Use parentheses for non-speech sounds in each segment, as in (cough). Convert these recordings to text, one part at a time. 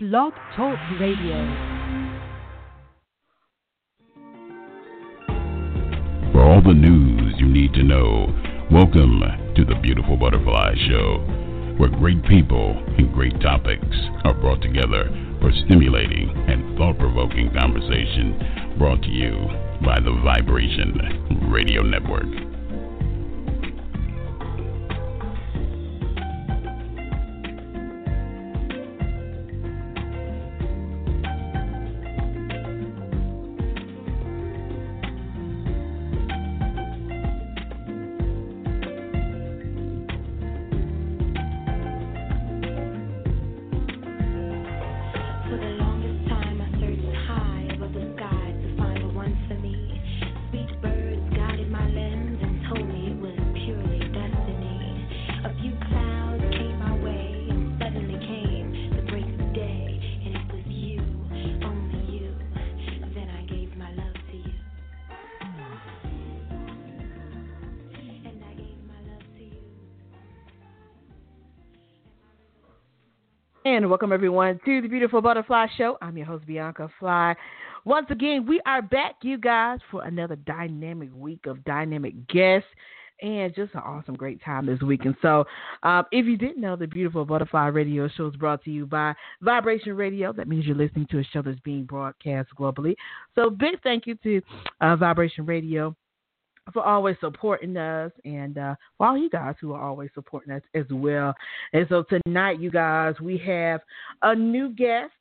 Blog Talk Radio. For all the news you need to know, welcome to the Beautiful Butterfly Show, where great people and great topics are brought together for stimulating and thought provoking conversation brought to you by the Vibration Radio Network. Everyone to the Beautiful Butterfly Show. I'm your host Bianca Fly. Once again, we are back, you guys, for another dynamic week of dynamic guests and just an awesome, great time this week. And so, um, if you didn't know, the Beautiful Butterfly Radio Show is brought to you by Vibration Radio. That means you're listening to a show that's being broadcast globally. So, big thank you to uh, Vibration Radio for always supporting us and uh, for all you guys who are always supporting us as well. And so tonight, you guys, we have a new guest.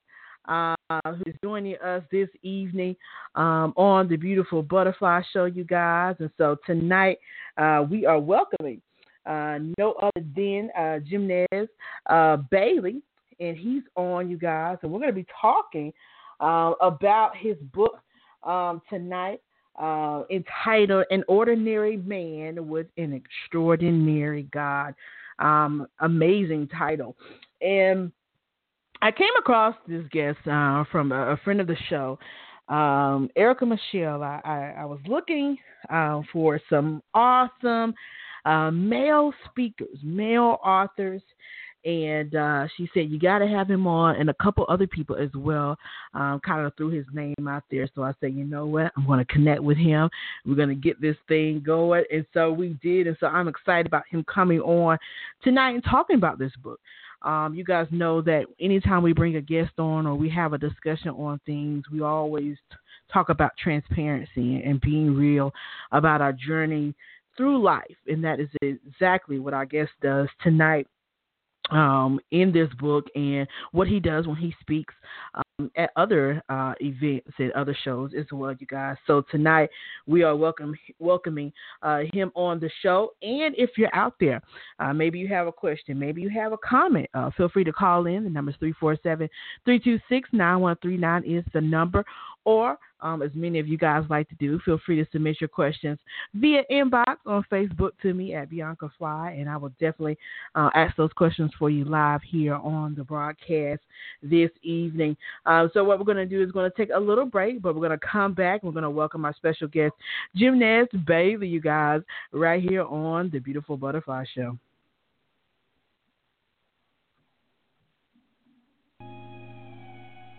Uh, who's joining us this evening um, on the Beautiful Butterfly Show, you guys. And so tonight uh, we are welcoming uh, no other than uh, Jimenez uh, Bailey, and he's on, you guys. And we're going to be talking uh, about his book um, tonight uh, entitled An Ordinary Man with an Extraordinary God. Um, amazing title. And I came across this guest uh, from a, a, friend of the show, um, Erica Michelle. I, I, I was looking uh, for some awesome uh, male speakers, male authors and uh, she said you got to have him on, and a couple other people as well. Um, kind of threw his name out there, so I said, you know what, I'm going to connect with him. We're going to get this thing going, and so we did, and so I'm excited about him coming on tonight and talking about this book. Um, you guys know that anytime we bring a guest on or we have a discussion on things, we always talk about transparency and being real about our journey through life. And that is exactly what our guest does tonight um, in this book and what he does when he speaks um, at other uh, events and other shows as well, you guys. So tonight we are welcome, welcoming uh, him on the show. And if you're out there, uh, maybe you have a question, maybe you have a comment, uh, feel free to call in. The number is 347 326 9139 is the number. Or um, as many of you guys like to do, feel free to submit your questions via inbox on Facebook to me at Bianca Fly, and I will definitely uh, ask those questions for you live here on the broadcast this evening. Uh, so what we're going to do is going to take a little break, but we're going to come back. We're going to welcome our special guest, Jimenez Bailey, you guys, right here on the Beautiful Butterfly Show.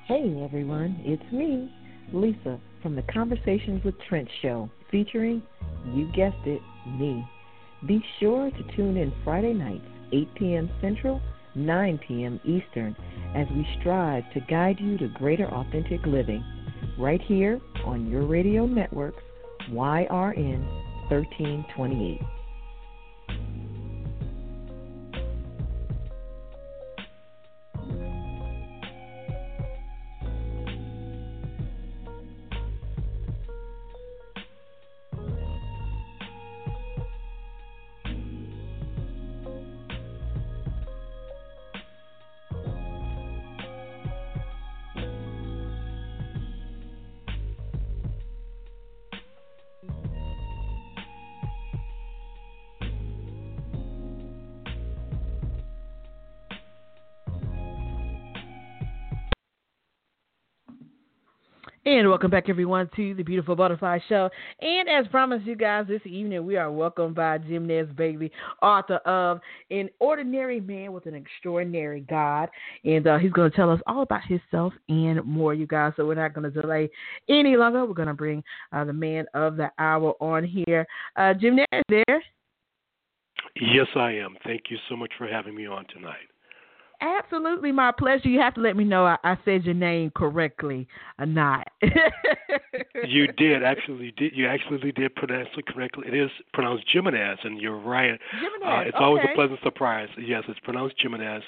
Hey everyone, it's me, Lisa from the Conversations with Trent show, featuring, you guessed it, me. Be sure to tune in Friday nights, 8 p.m. Central, 9 p.m. Eastern, as we strive to guide you to greater authentic living, right here on your radio networks, YRN 1328. And welcome back, everyone, to the Beautiful Butterfly Show. And as promised, you guys, this evening we are welcomed by Jimenez Bailey, author of An Ordinary Man with an Extraordinary God. And uh, he's going to tell us all about himself and more, you guys. So we're not going to delay any longer. We're going to bring uh, the man of the hour on here. Uh, Jimenez, there? Yes, I am. Thank you so much for having me on tonight. Absolutely, my pleasure. You have to let me know I, I said your name correctly or not. (laughs) you did actually did you actually did pronounce it correctly. It is pronounced Jimenez, and you're right. Jimenez, uh, it's okay. always a pleasant surprise. Yes, it's pronounced Jimenez,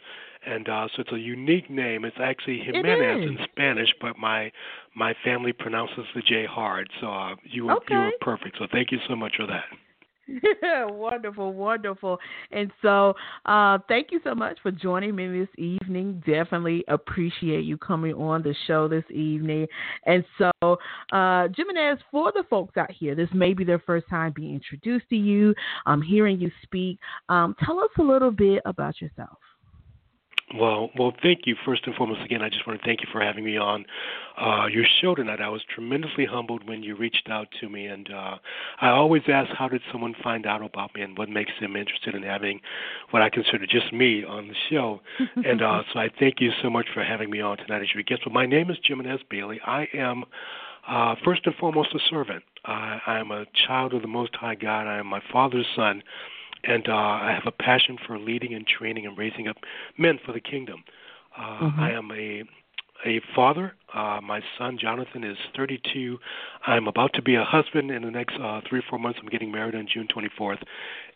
and uh, so it's a unique name. It's actually Jimenez in Spanish, but my my family pronounces the J hard. So uh, you were okay. you were perfect. So thank you so much for that. (laughs) wonderful, wonderful. And so, uh, thank you so much for joining me this evening. Definitely appreciate you coming on the show this evening. And so, uh, Jimenez, for the folks out here, this may be their first time being introduced to you, um, hearing you speak. Um, tell us a little bit about yourself. Well, well, thank you. First and foremost, again, I just want to thank you for having me on uh, your show tonight. I was tremendously humbled when you reached out to me, and uh, I always ask, how did someone find out about me, and what makes them interested in having what I consider just me on the show? (laughs) and uh, so I thank you so much for having me on tonight as your guest. Well, my name is Jimenez Bailey. I am. Uh, first and foremost, a servant. Uh, I am a child of the Most High God. I am my Father's son and uh, I have a passion for leading and training and raising up men for the kingdom. Uh, mm-hmm. I am a a father. Uh, my son Jonathan is 32. I'm about to be a husband in the next uh, three or four months. I'm getting married on June 24th,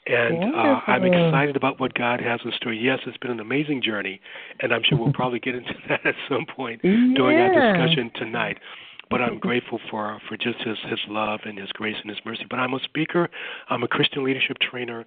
and uh, I'm excited about what God has in store. Yes, it's been an amazing journey, and I'm sure we'll (laughs) probably get into (laughs) that at some point yeah. during our discussion tonight but I'm (laughs) grateful for for just his his love and his grace and his mercy. But I'm a speaker, I'm a Christian leadership trainer,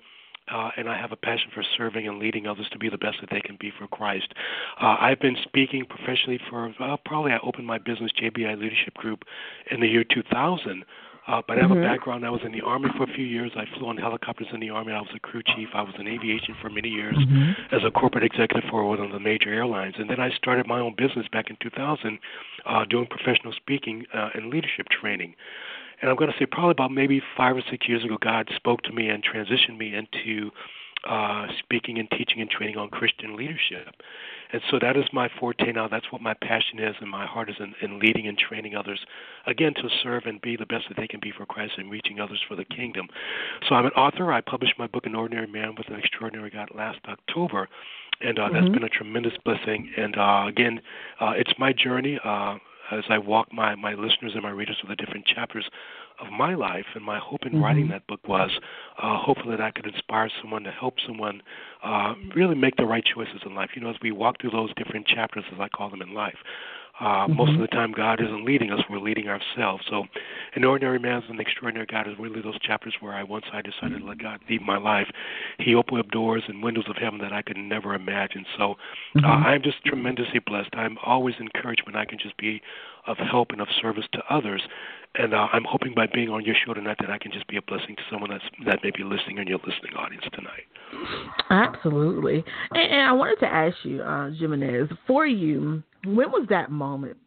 uh, and I have a passion for serving and leading others to be the best that they can be for Christ. Uh, I've been speaking professionally for uh, probably I opened my business JBI Leadership Group in the year 2000. Uh, but I have mm-hmm. a background. I was in the Army for a few years. I flew on helicopters in the Army. I was a crew chief. I was in aviation for many years mm-hmm. as a corporate executive for one of the major airlines. And then I started my own business back in 2000 uh, doing professional speaking uh, and leadership training and I'm going to say probably about maybe five or six years ago, God spoke to me and transitioned me into uh, speaking and teaching and training on Christian leadership. And so that is my forte now. That's what my passion is, and my heart is in, in leading and training others, again, to serve and be the best that they can be for Christ and reaching others for the kingdom. So I'm an author. I published my book, An Ordinary Man with an Extraordinary God, last October. And uh, mm-hmm. that's been a tremendous blessing. And uh, again, uh, it's my journey. Uh, as I walk my, my listeners and my readers through the different chapters of my life. And my hope in mm-hmm. writing that book was uh, hopefully that I could inspire someone to help someone uh, really make the right choices in life. You know, as we walk through those different chapters, as I call them in life, uh, mm-hmm. Most of the time, God isn't leading us; we're leading ourselves. So, an ordinary man and an extraordinary God is really those chapters where I once I decided to let God lead my life. He opened up doors and windows of heaven that I could never imagine. So, uh, mm-hmm. I'm just tremendously blessed. I'm always encouraged when I can just be of help and of service to others. And uh, I'm hoping by being on your show tonight that I can just be a blessing to someone that's that may be listening in your listening audience tonight. Absolutely. And, and I wanted to ask you, uh, Jimenez, for you, when was that moment?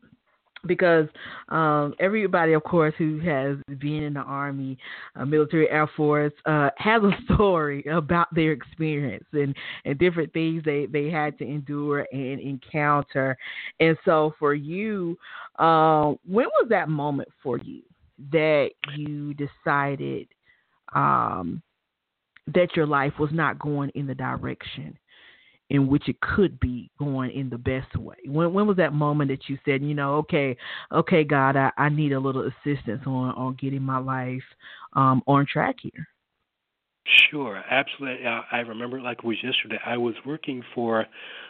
Because um, everybody, of course, who has been in the Army, uh, military, Air Force, uh, has a (laughs) story about their experience and, and different things they, they had to endure and encounter. And so, for you, uh, when was that moment for you that you decided um, that your life was not going in the direction in which it could be going in the best way? When when was that moment that you said, you know, okay, okay, God, I, I need a little assistance on on getting my life um, on track here? Sure, absolutely. I remember like it was yesterday. I was working for,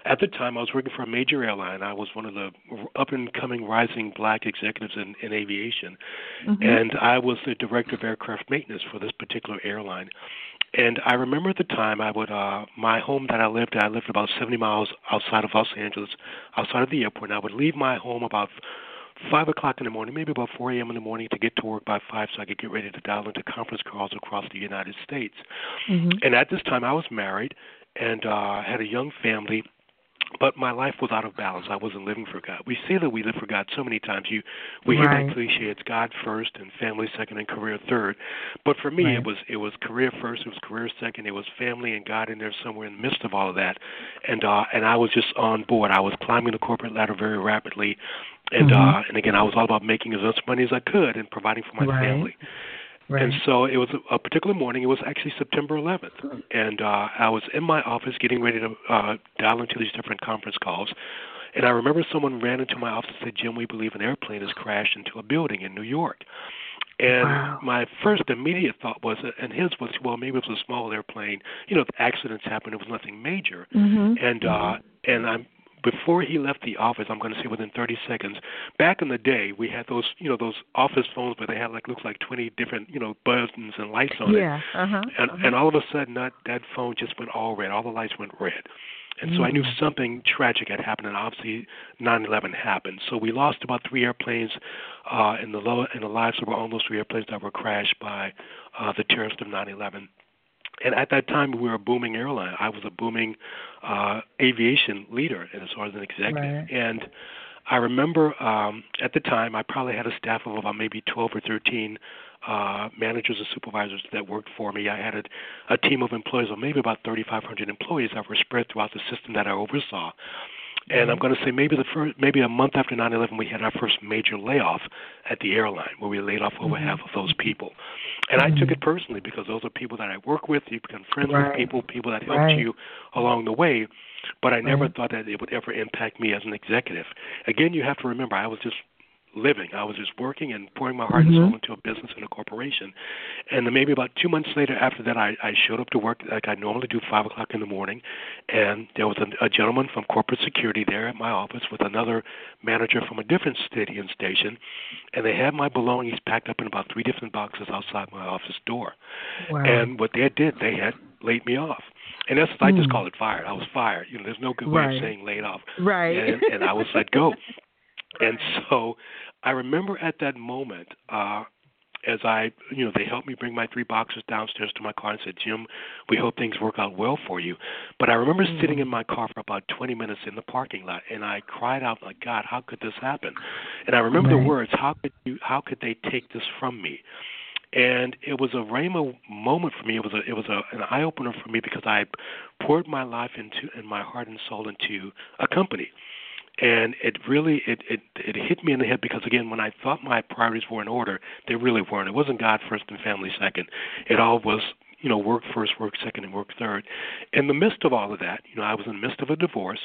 at the time, I was working for a major airline. I was one of the up and coming rising black executives in, in aviation. Mm-hmm. And I was the director of aircraft maintenance for this particular airline. And I remember at the time I would uh my home that I lived at I lived about 70 miles outside of Los Angeles, outside of the airport. And I would leave my home about five o'clock in the morning, maybe about 4 a.m. in the morning, to get to work by five, so I could get ready to dial into conference calls across the United States. Mm-hmm. And at this time, I was married and uh, had a young family. But my life was out of balance. I wasn't living for God. We say that we live for God so many times. You we right. hear that cliche, it's God first and family second and career third. But for me right. it was it was career first, it was career second, it was family and God in there somewhere in the midst of all of that. And uh and I was just on board. I was climbing the corporate ladder very rapidly and mm-hmm. uh and again I was all about making as much money as I could and providing for my right. family. Right. And so it was a, particular morning. It was actually September 11th, and uh, I was in my office getting ready to uh, dial into these different conference calls. And I remember someone ran into my office and said, "Jim, we believe an airplane has crashed into a building in New York." And wow. my first immediate thought was, and his was, well, maybe it was a small airplane. You know, accidents happen. It was nothing major. Mm-hmm. And uh, and I'm before he left the office, I'm going to say within 30 seconds. Back in the day, we had those, you know, those office phones where they had like looks like 20 different, you know, buttons and lights on yeah. it. Yeah. Uh-huh. And uh-huh. and all of a sudden, that that phone just went all red. All the lights went red. And so I knew Mm-hmm. something tragic had happened, and obviously 9/11 happened. So we lost about three airplanes, uh, in the low, in the lives of all those three airplanes that were crashed by uh, the terrorists of 9/11 and at that time we were a booming airline. I was a booming uh, aviation leader as far as an executive, Right. and I remember um, at the time I probably had a staff of about maybe 12 or 13 uh, managers and supervisors that worked for me. I had a, a team of employees of maybe about 3,500 employees that were spread throughout the system that I oversaw. And I'm going to say maybe the first, maybe a month after 9/11, we had our first major layoff at the airline, where we laid off over Mm-hmm. half of those people. And I took it personally because those are people that I work with. You become friends Right. with people, people that helped Right. you along the way. But I never Right. thought that it would ever impact me as an executive. Again, you have to remember, I was just living. I was just working and pouring my heart Mhm. and soul into a business and a corporation. And then maybe about two months later, after that, I, I showed up to work like I normally do, five o'clock in the morning, and there was a, a gentleman from corporate security there at my office with another manager from a different city and station, and they had my belongings packed up in about three different boxes outside my office door. Wow. And what they did, they had laid me off. In essence, I just Hmm. call it fired. I was fired. You know, there's no good way Right. of saying laid off right. and, and I was let go. (laughs) And so I remember at that moment, uh, as I, you know, they helped me bring my three boxes downstairs to my car and said, Jim, we hope things work out well for you. But I remember sitting in my car for about 20 minutes in the parking lot, and I cried out, like, God, how could this happen? And I remember Right. the words, how could you, how could they take this from me? And it was a rhema moment for me. It was a, it was a, an eye opener for me because I poured my life into and my heart and soul into a company and it really it, it it hit me in the head because again when I thought my priorities were in order, they really weren't. It wasn't God first and family second. It all was you know work first, work second, and work third. In the midst of all of that, you know I was in the midst of a divorce.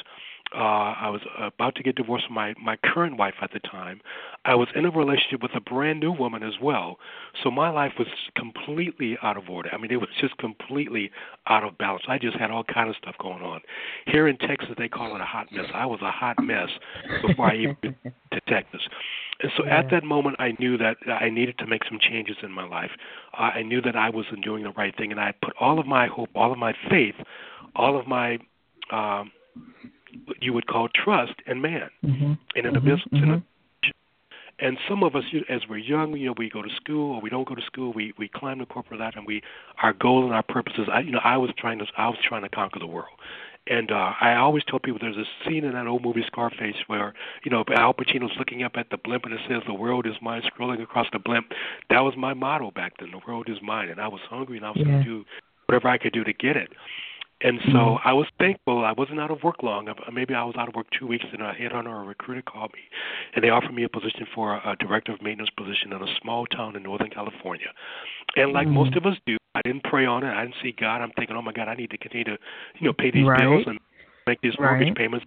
Uh, I was about to get divorced from my my current wife at the time. I was in a relationship with a brand new woman as well. So my life was completely out of order. I mean, it was just completely out of balance. I just had all kind of stuff going on. Here in Texas, they call it a hot mess. I was a hot mess before I even (laughs) to Texas. And so Yeah. at that moment, I knew that I needed to make some changes in my life. Uh, I knew that I wasn't doing the right thing, and I put all of my hope, all of my faith, all of my um, what you would call trust in man mm-hmm. and in a Mhm, business. In a, mhm. and some of us, as we're young, you know, we go to school or we don't go to school. We we climb the corporate ladder, and we our goal and our purposes. I, you know, I was trying to I was trying to conquer the world. And uh, I always tell people there's a scene in that old movie Scarface where you know Al Pacino's looking up at the blimp and it says the world is mine, scrolling across the blimp. That was my motto back then. The world is mine, and I was hungry and I was Yeah. going to do whatever I could do to get it. And so Mhm. I was thankful. I wasn't out of work long. Maybe I was out of work two weeks, and a headhunter or a recruiter called me, and they offered me a position for a, a director of maintenance position in a small town in Northern California. And like Mhm. most of us do, I didn't pray on it. I didn't see God. I'm thinking, oh my God, I need to continue to, you know, pay these Right. bills and make these mortgage Right. payments.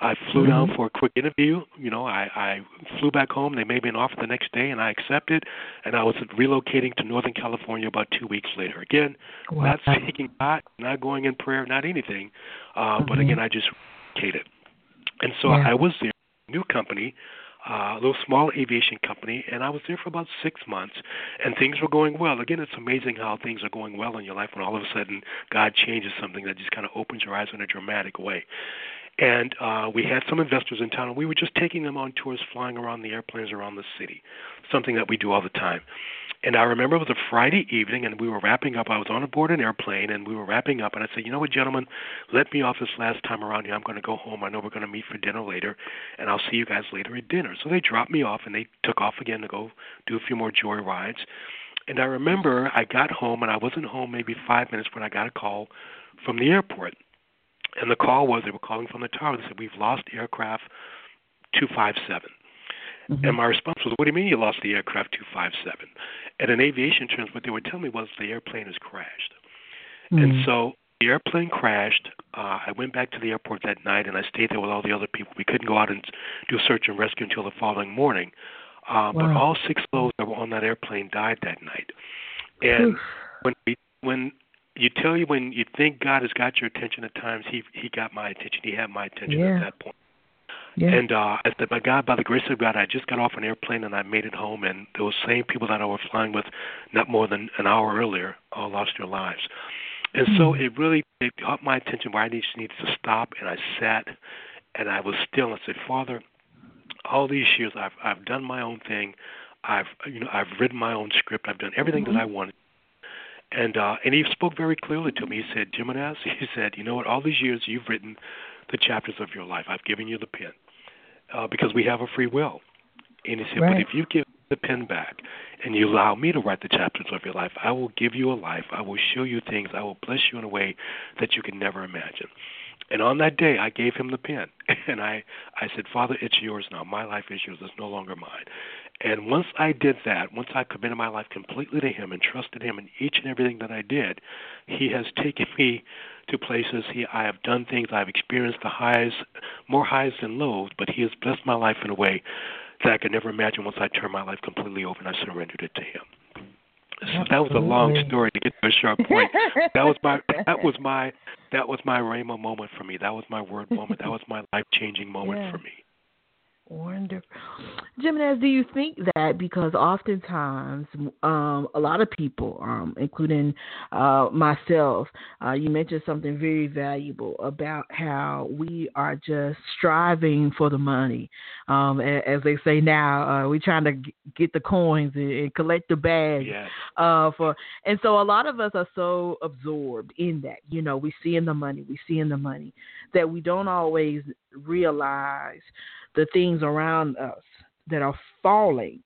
I flew Mhm. down for a quick interview. You know, I, I flew back home. They made me an offer the next day, and I accepted. And I was relocating to Northern California about two weeks later. Again, Wow. not seeking God, not going in prayer, not anything. Uh, But Mhm. again, I just relocated. And so Yeah. I was there, new company, uh, a little small aviation company, and I was there for about six months, and things were going well. Again, it's amazing how things are going well in your life when all of a sudden God changes something that just kind of opens your eyes in a dramatic way. And uh, we had some investors in town, and we were just taking them on tours, flying around the airplanes around the city, something that we do all the time. And I remember it was a Friday evening, and we were wrapping up. I was on board an airplane, and we were wrapping up. And I said, "You know what, gentlemen, let me off this last time around here. I'm going to go home. I know we're going to meet for dinner later, and I'll see you guys later at dinner." So they dropped me off, and they took off again to go do a few more joy rides. And I remember I got home, and I wasn't home maybe five minutes when I got a call from the airport. And the call was they were calling from the tower. They said, We've lost aircraft 257. Mm-hmm. And my response was, What do you mean you lost the aircraft 257? And in aviation terms, what they would tell me was the airplane has crashed. Mm-hmm. And so the airplane crashed. Uh, I went back to the airport that night and I stayed there with all the other people. We couldn't go out and do search and rescue until the following morning. Uh, wow. But all six of those that were on that airplane died that night. And Oof. when we, when you tell you when you think God has got your attention at times, he he got my attention. He had my attention yeah. at that point. Yeah. And uh, I said, by God, by the grace of God, I just got off an airplane and I made it home. And those same people that I was flying with, not more than an hour earlier, all lost their lives. And mm-hmm. so hmm. it really it caught my attention where I just needed to stop. And I sat and I was still and said, Father, all these years I've I've done my own thing. I've you know I've written my own script. I've done everything mm-hmm. that I wanted and uh, and he spoke very clearly to me. He said, Jimenez, (laughs) he said, you know what? All these years you've written the chapters of your life. I've given you the pen uh, because we have a free will. And he said, right. but if you give the pen back and you allow me to write the chapters of your life, I will give you a life. I will show you things. I will bless you in a way that you can never imagine. And on that day, I gave him the pen, (laughs) and I I said, Father, it's yours now. My life is yours. It's no longer mine. And once I did that, once I committed my life completely to Him and trusted Him in each and everything that I did, He has (laughs) taken me to places. He, I have done things. I've experienced the highs, more highs than lows. But He has blessed my life in a way that I could never imagine. Once I turned my life completely over and I surrendered it to Him. So that was a long story to get to a sharp point. that was my (laughs) that was my that was my rhema moment for me. That was my word moment. That was my life changing moment yeah. for me. Wonderful. Jimenez, do you think that because oftentimes um, a lot of people, um, including uh, myself, uh, you mentioned something very valuable about how we are just striving for the money. Um, as they say now, uh, we're trying to get the coins and, collect the bags. Yes. Uh, for and so a lot of us are so absorbed in that. You know, we see in the money, we see in the money that we don't always realize the things around us that are falling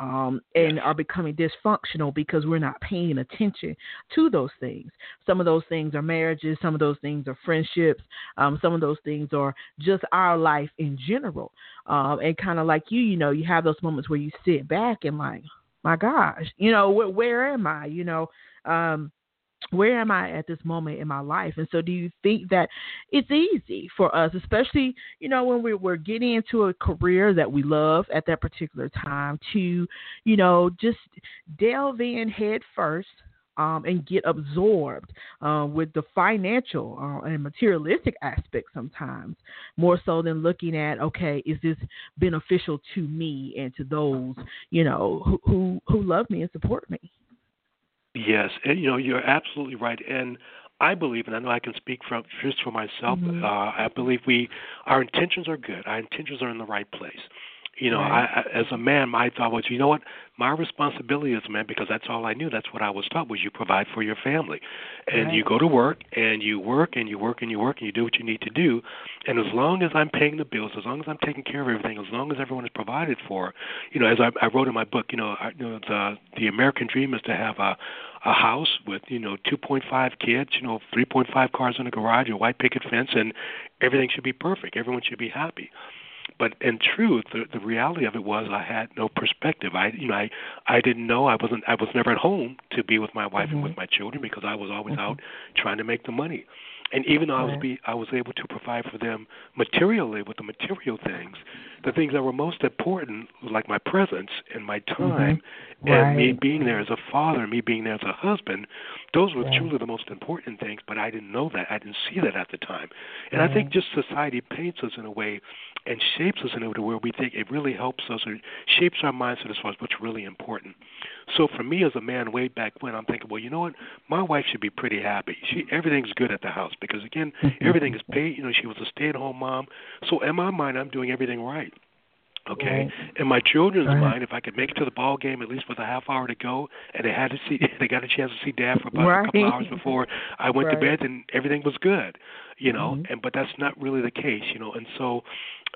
um, and yes. are becoming dysfunctional because we're not paying attention to those things. Some of those things are marriages, some of those things are friendships, um, some of those things are just our life in general. Um, and kind of like you, you know, you have those moments where you sit back and like, my gosh, you know, where, where am I? You know, um, where am I at this moment in my life? And so, do you think that it's easy for us, especially you know when we're, we're getting into a career that we love at that particular time, to you know just delve in head first um, and get absorbed uh, with the financial uh, and materialistic aspect sometimes, more so than looking at, okay, is this beneficial to me and to those, you know, who, who, who love me and support me? Yes, and, you know you're absolutely right, and I believe, and I know I can speak from just for myself. Mm-hmm. Uh, I believe we, our intentions are good. Our intentions are in the right place. You know, right. I, as a man, my thought was, you know what, my responsibility as a man, because that's all I knew. That's what I was taught was you provide for your family, and right. you go to work and you work and you work and you work and you do what you need to do, and as long as I'm paying the bills, as long as I'm taking care of everything, as long as everyone is provided for, you know, as I, I wrote in my book, you know, I, you know, the the American dream is to have a a house with you know 2.5 kids, you know 3.5 cars in a garage, a white picket fence, and everything should be perfect. Everyone should be happy. But in truth, the, the reality of it was I had no perspective. I, you know, I, I didn't know. I wasn't. I was never at home to be with my wife mm-hmm. and with my children because I was always mm-hmm. out trying to make the money. And even though I was be, I was able to provide for them materially with the material things, the things that were most important, like my presence and my time, mm-hmm. and right. me being there as a father, me being there as a husband, those were yeah. truly the most important things. But I didn't know that. I didn't see that at the time. And I think just society paints us in a way and shapes us in a way where we think it really helps us or shapes our mindset as far as what's really important. So for me as a man way back when I'm thinking, well, you know what, my wife should be pretty happy. She everything's good at the house because again, mm-hmm. everything is paid. You know, she was a stay at home mom. So in my mind I'm doing everything right. Okay, right. in my children's right. mind, if I could make it to the ball game at least with a half hour to go, and they had to see, (laughs) they got a chance to see Dad for about right. a couple hours before I went to bed, then everything was good, you know. Mm-hmm. And but that's not really the case, you know. And so,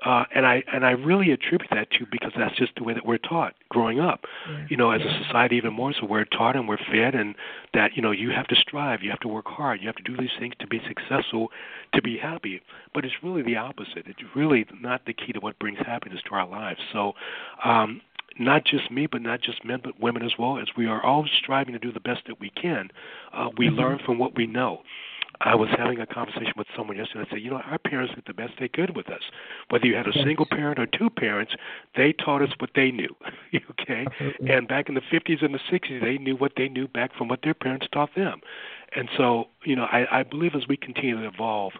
uh, and I and I really attribute that to because that's just the way that we're taught growing up. Yeah. You know, as a society, even more so, we're taught and we're fed, and that you know you have to strive, you have to work hard, you have to do these things to be successful, to be happy. But it's really the opposite. It's really not the key to what brings happiness to our lives. So. um not just me, but not just men, but women as well, as we are all striving to do the best that we can. Uh, we mm-hmm. learn from what we know. I was having a conversation with someone yesterday. I said, you know, our parents did the best they could with us. Whether you had a yes. single parent or two parents, they taught us what they knew. (laughs) okay, Absolutely. and back in the 50s and the 60s, they knew what they knew back from what their parents taught them. And so, you know, I, I believe as we continue to evolve,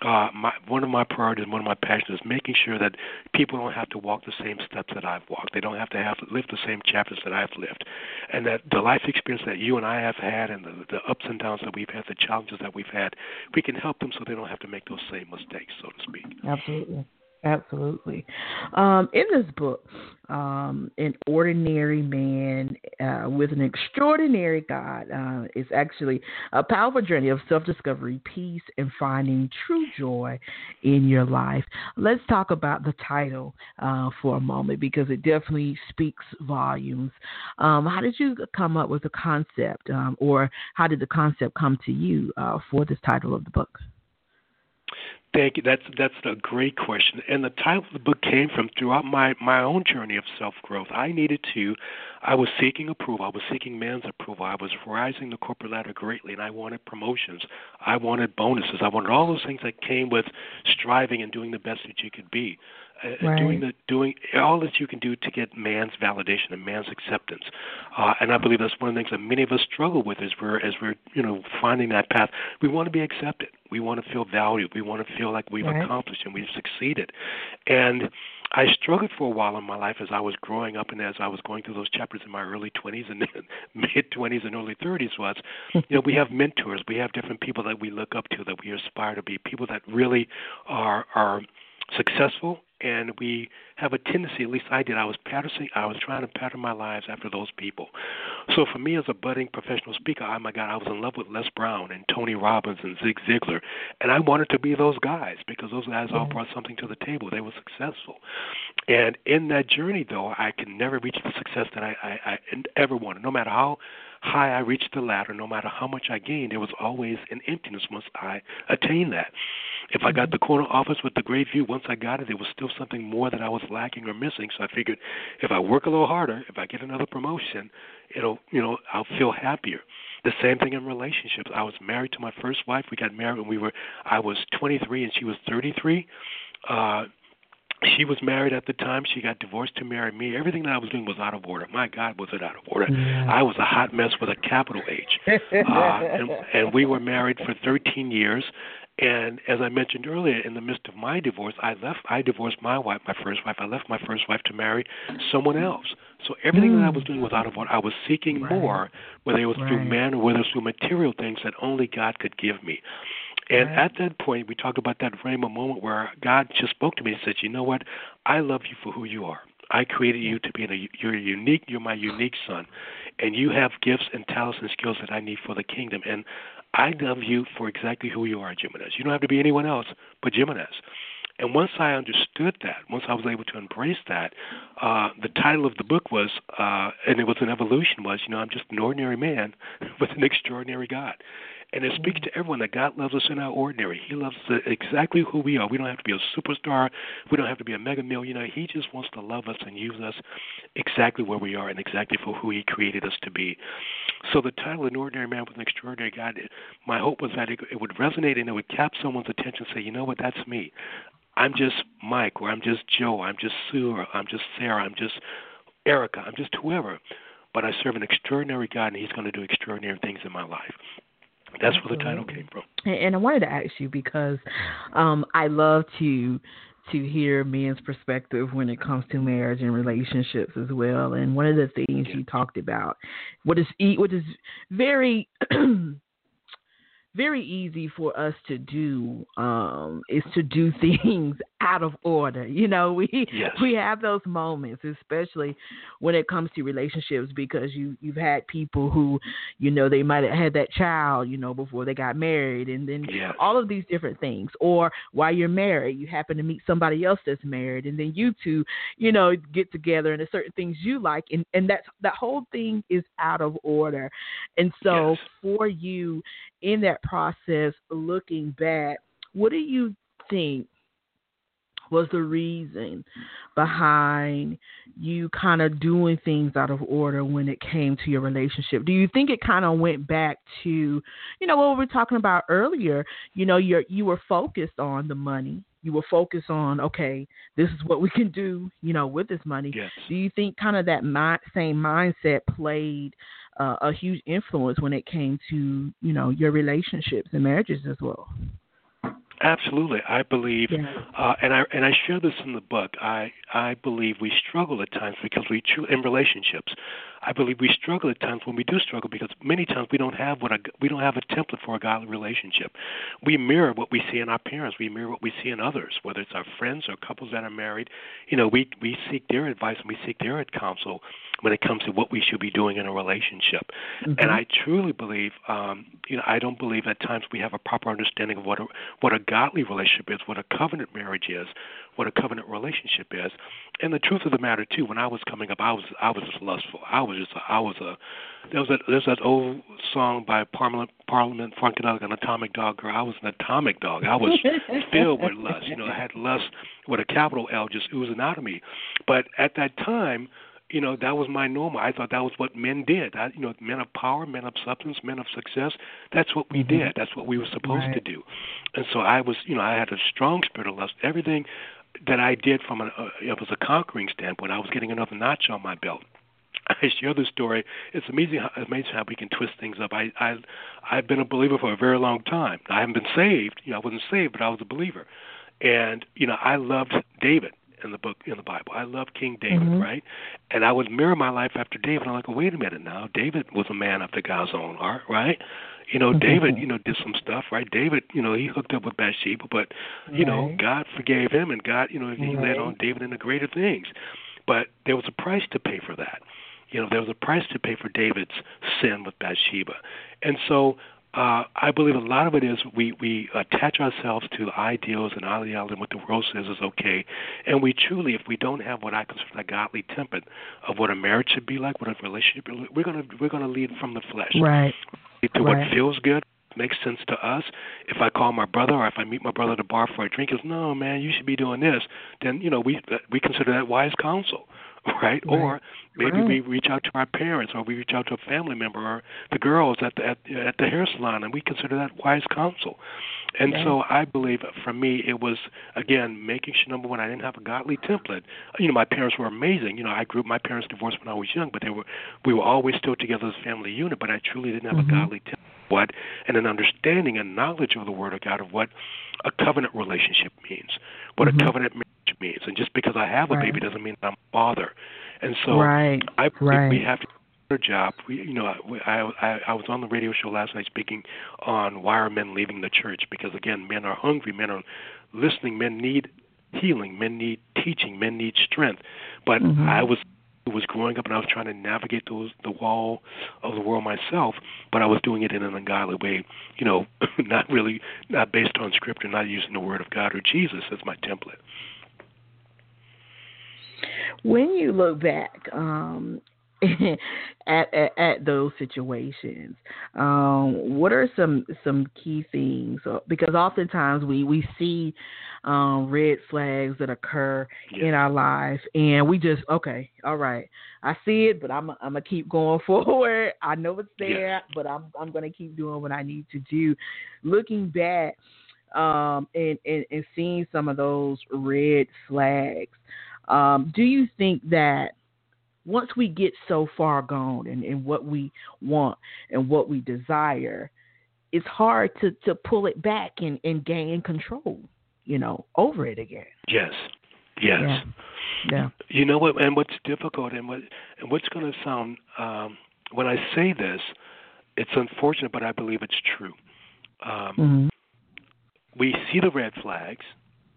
uh, my, one of my priorities, and one of my passions is making sure that people don't have to walk the same steps that I've walked. They don't have to have to live the same chapters that I've lived, and that the life experience that you and I have had, and the, the ups and downs that we've had, the challenges that we've had, we can help them so they don't have to make those same mistakes, so to speak. Absolutely. Absolutely. Um, in this book, um, An Ordinary Man uh, with an Extraordinary God uh, is actually a powerful journey of self discovery, peace, and finding true joy in your life. Let's talk about the title uh, for a moment because it definitely speaks volumes. Um, how did you come up with the concept, um, or how did the concept come to you uh, for this title of the book? Thank you. That's that's a great question. And the title of the book came from throughout my my own journey of self growth. I needed to. I was seeking approval. I was seeking man's approval. I was rising the corporate ladder greatly, and I wanted promotions. I wanted bonuses. I wanted all those things that came with striving and doing the best that you could be. Uh, right. doing the doing all that you can do to get man's validation and man's acceptance. Uh, and I believe that's one of the things that many of us struggle with as we're as we're you know finding that path. We want to be accepted. We want to feel valued. We want to feel like we've right. accomplished and we've succeeded. And I struggled for a while in my life as I was growing up and as I was going through those chapters in my early 20s and (laughs) mid 20s and early 30s was, (laughs) you know, we have mentors, we have different people that we look up to, that we aspire to be, people that really are are successful and we have a tendency, at least I did, I was patterning, I was trying to pattern my lives after those people. So for me as a budding professional speaker, oh my God, I was in love with Les Brown and Tony Robbins and Zig Ziglar, and I wanted to be those guys because those guys all brought something to the table. They were successful, and in that journey, though, I can never reach the success that I, I, I ever wanted, no matter how high I reached the ladder, no matter how much I gained, there was always an emptiness once I attained that. If I got mm-hmm. the corner office with the great view, once I got it, there was still something more that I was lacking or missing. So I figured if I work a little harder, if I get another promotion, it'll, you know, I'll feel happier. The same thing in relationships. I was married to my first wife. We got married when we were, I was 23 and she was 33. Uh, she was married at the time. She got divorced to marry me. Everything that I was doing was out of order. My God, was it out of order? Yeah. I was a hot mess with a capital H. uh, and, and we were married for 13 years. And as I mentioned earlier, in the midst of my divorce, I left. I divorced my wife, my first wife. I left my first wife to marry someone else. So everything mm. that I was mm. doing was out of order. I was seeking right. more, whether it was right. through men or whether it was through material things that only God could give me. And right. at that point, we talked about that rhema moment where God just spoke to me and said, "You know what? I love you for who you are. I created you to be a you're unique. You're my unique son, and you have gifts and talents and skills that I need for the kingdom. And I love you for exactly who you are, Jimenez. You don't have to be anyone else but Jimenez." And once I understood that, once I was able to embrace that, uh, the title of the book was, uh, and it was an evolution, was, you know, I'm just an ordinary man (laughs) with an extraordinary God. And it speaks to everyone that God loves us in our ordinary. He loves us exactly who we are. We don't have to be a superstar. We don't have to be a mega millionaire. He just wants to love us and use us exactly where we are and exactly for who He created us to be. So the title, An Ordinary Man with an Extraordinary God, my hope was that it, it would resonate and it would cap someone's attention and say, you know what, that's me. I'm just Mike or I'm just Joe. I'm just Sue or I'm just Sarah. I'm just Erica. I'm just whoever. But I serve an extraordinary God and He's going to do extraordinary things in my life. That's where the title came from. And I wanted to ask you because um, I love to to hear men's perspective when it comes to marriage and relationships as well. And one of the things you talked about, what is what is very (clears throat) very easy for us to do um, is to do (laughs) things out of order. You know, we yes. we have those moments, especially when it comes to relationships, because you you've had people who, you know, they might have had that child, you know, before they got married, and then yes. all of these different things. Or while you're married, you happen to meet somebody else that's married, and then you two, you know, get together, and there's certain things you like, and and that's that whole thing is out of order. And so yes. for you in that process, looking back, what do you think was the reason behind you kind of doing things out of order when it came to your relationship? Do you think it kind of went back to, you know, what we were talking about earlier? You know, you you were focused on the money. You will focus on, okay, this is what we can do, you know, with this money. Yes. Do you think kind of that mi- same mindset played uh, a huge influence when it came to, you know, your relationships and marriages as well? Absolutely, I believe, Yeah. uh, and I and I share this in the book. I I believe we struggle at times because we in relationships. I believe we struggle at times when we do struggle because many times we don't have what a, we don't have a template for a godly relationship. We mirror what we see in our parents. We mirror what we see in others, whether it's our friends or couples that are married. You know, we we seek their advice and we seek their counsel when it comes to what we should be doing in a relationship. Mhm. And I truly believe, um, you know, I don't believe at times we have a proper understanding of what a what a godly relationship is, what a covenant marriage is, what a covenant relationship is. And the truth of the matter too, when I was coming up, I was I was just lustful. I was just I was a there was a there's that old song by Parliament Parliament Funkadelic, an atomic dog girl. I was an atomic dog. I was filled with lust. You know, I had lust with a capital L just oozing out of me. But at that time, you know that was my normal. I thought that was what men did. I, you know, men of power, men of substance, men of success. That's what we Mm-hmm. did. That's what we were supposed Right. to do. And so I was, you know, I had a strong spirit of lust. Everything that I did from a, uh, it was a conquering standpoint. I was getting another notch on my belt. (laughs) I share this story. It's amazing how, amazing how we can twist things up. I, I, I've been a believer for a very long time. I haven't been saved. You know, I wasn't saved, but I was a believer. And you know, I loved David in the book in the Bible. I love King David, Mhm. right? And I would mirror my life after David. I'm like, oh, wait a minute now. David was a man after God's own heart, right? You know, Mhm. David, you know, did some stuff, right? David, you know, he hooked up with Bathsheba, but you know, God forgave him, and God, you know, he led on David into greater things. But there was a price to pay for that. You know, there was a price to pay for David's sin with Bathsheba, and so uh, I believe a lot of it is we we attach ourselves to ideals and ideology and what the world says is okay, and we truly, if we don't have what I consider a godly template of what a marriage should be like, what a relationship, we're gonna we're gonna lead from the flesh Right. to Right. what feels good, makes sense to us. If I call my brother or if I meet my brother at the bar for a drink, he goes, "No, man, you should be doing this." Then you know we we consider that wise counsel, right? Or maybe Right. we reach out to our parents or we reach out to a family member or the girls at the at, at the hair salon, and we consider that wise counsel. And so I believe for me it was again making sure number one I didn't have a godly template. You know my parents were amazing. You know I grew up my parents divorced when I was young, but they were we were always still together as a family unit. But I truly didn't have Mhm. a godly template what and an understanding and knowledge of the Word of God of what a covenant relationship means, what Mhm. a covenant marriage means. And just because I have a Right. baby doesn't mean I'm a father. And so right. I believe we have to do a better job. We, you know, I, I I was on the radio show last night speaking on why are men leaving the church? Because again, men are hungry, men are listening, men need healing, men need teaching, men need strength. But Mhm. I was was growing up and I was trying to navigate those the wall of the world myself, but I was doing it in an ungodly way, you know, (laughs) not really not based on scripture, not using the word of God or Jesus as my template. When you look back um, (laughs) at, at at those situations, um, what are some some key things? Uh, Because oftentimes we we see um, red flags that occur Yeah. in our life, and we just okay, all right, I see it, but I'm I'm gonna keep going (laughs) forward. I know it's there, but I'm I'm gonna keep doing what I need to do. Looking back um, and, and and seeing some of those red flags, um, do you think that once we get so far gone in, in what we want and what we desire, it's hard to, to pull it back and, and gain control? you know, over it again. Yes. Yes. Yeah. yeah. You know what? And what's difficult, and what and what's going to sound um, when I say this, it's unfortunate, but I believe it's true. Um, mm-hmm. We see the red flags,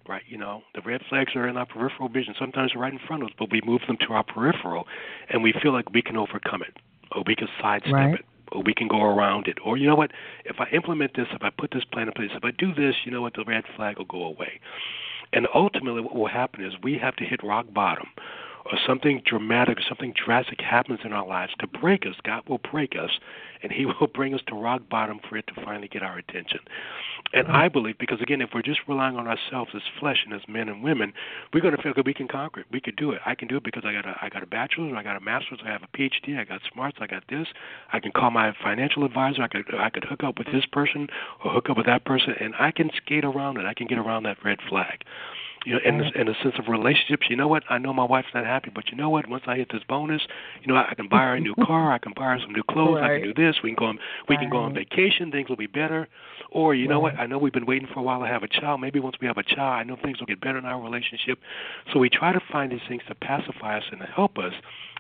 right? You know, the red flags are in our peripheral vision. Sometimes they're right in front of us, but we move them to our peripheral, and we feel like we can overcome it, or we can sidestep right. it, or we can go around it. Or you know what? If I implement this, if I put this plan in place, if I do this, you know what? The red flag will go away. And ultimately, what will happen is we have to hit rock bottom or something dramatic or something drastic happens in our lives to break us, God will break us, and He (laughs) will bring us to rock bottom for it to finally get our attention. And I believe, because again, if we're just relying on ourselves as flesh and as men and women, we're going to feel that we can conquer it. We could do it. I can do it because I got a I got a bachelor's, I got a master's, I have a PhD, I got smarts, I got this. I can call my financial advisor. I could I could hook up with this person or hook up with that person, and I can skate around it. I can get around that red flag you know, in, in mm-hmm. a sense of relationships. You know what? I know my wife's not happy, but you know what? Once I hit this bonus, you know, I, I can buy her a new (laughs) car. I can buy her some new clothes. Right. I can do this. We can go on. We right. can go on vacation. Things will be better. Or you right. know what? I know we've been waiting for a while to have a child. Maybe once we have a child, I know things will get better in our relationship. So we try to find these things to pacify us and to help us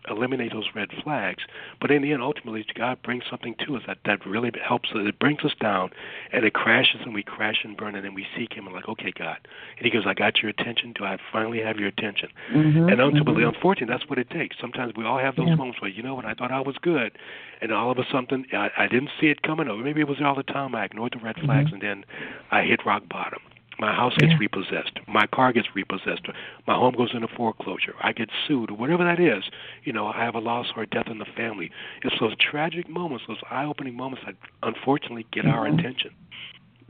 eliminate those red flags. But in the end, ultimately, God brings something to us that, that really helps us. It brings us down, and it crashes, and we crash and burn, and then we seek Him and like, okay, God. And He goes, I got your attention. Do I finally have your attention? Mm-hmm, and ultimately, mm-hmm. unfortunately, that's what it takes. Sometimes we all have those yeah. moments where, you know, when I thought I was good, and all of a sudden I, I didn't see it coming, or maybe it was all the time I ignored the red flags, mm-hmm. and then I hit rock bottom. My house gets yeah. repossessed. My car gets repossessed. My home goes into foreclosure. I get sued, or whatever that is. You know, I have a loss or a death in the family. It's those tragic moments, those eye-opening moments that unfortunately get mm-hmm. our attention.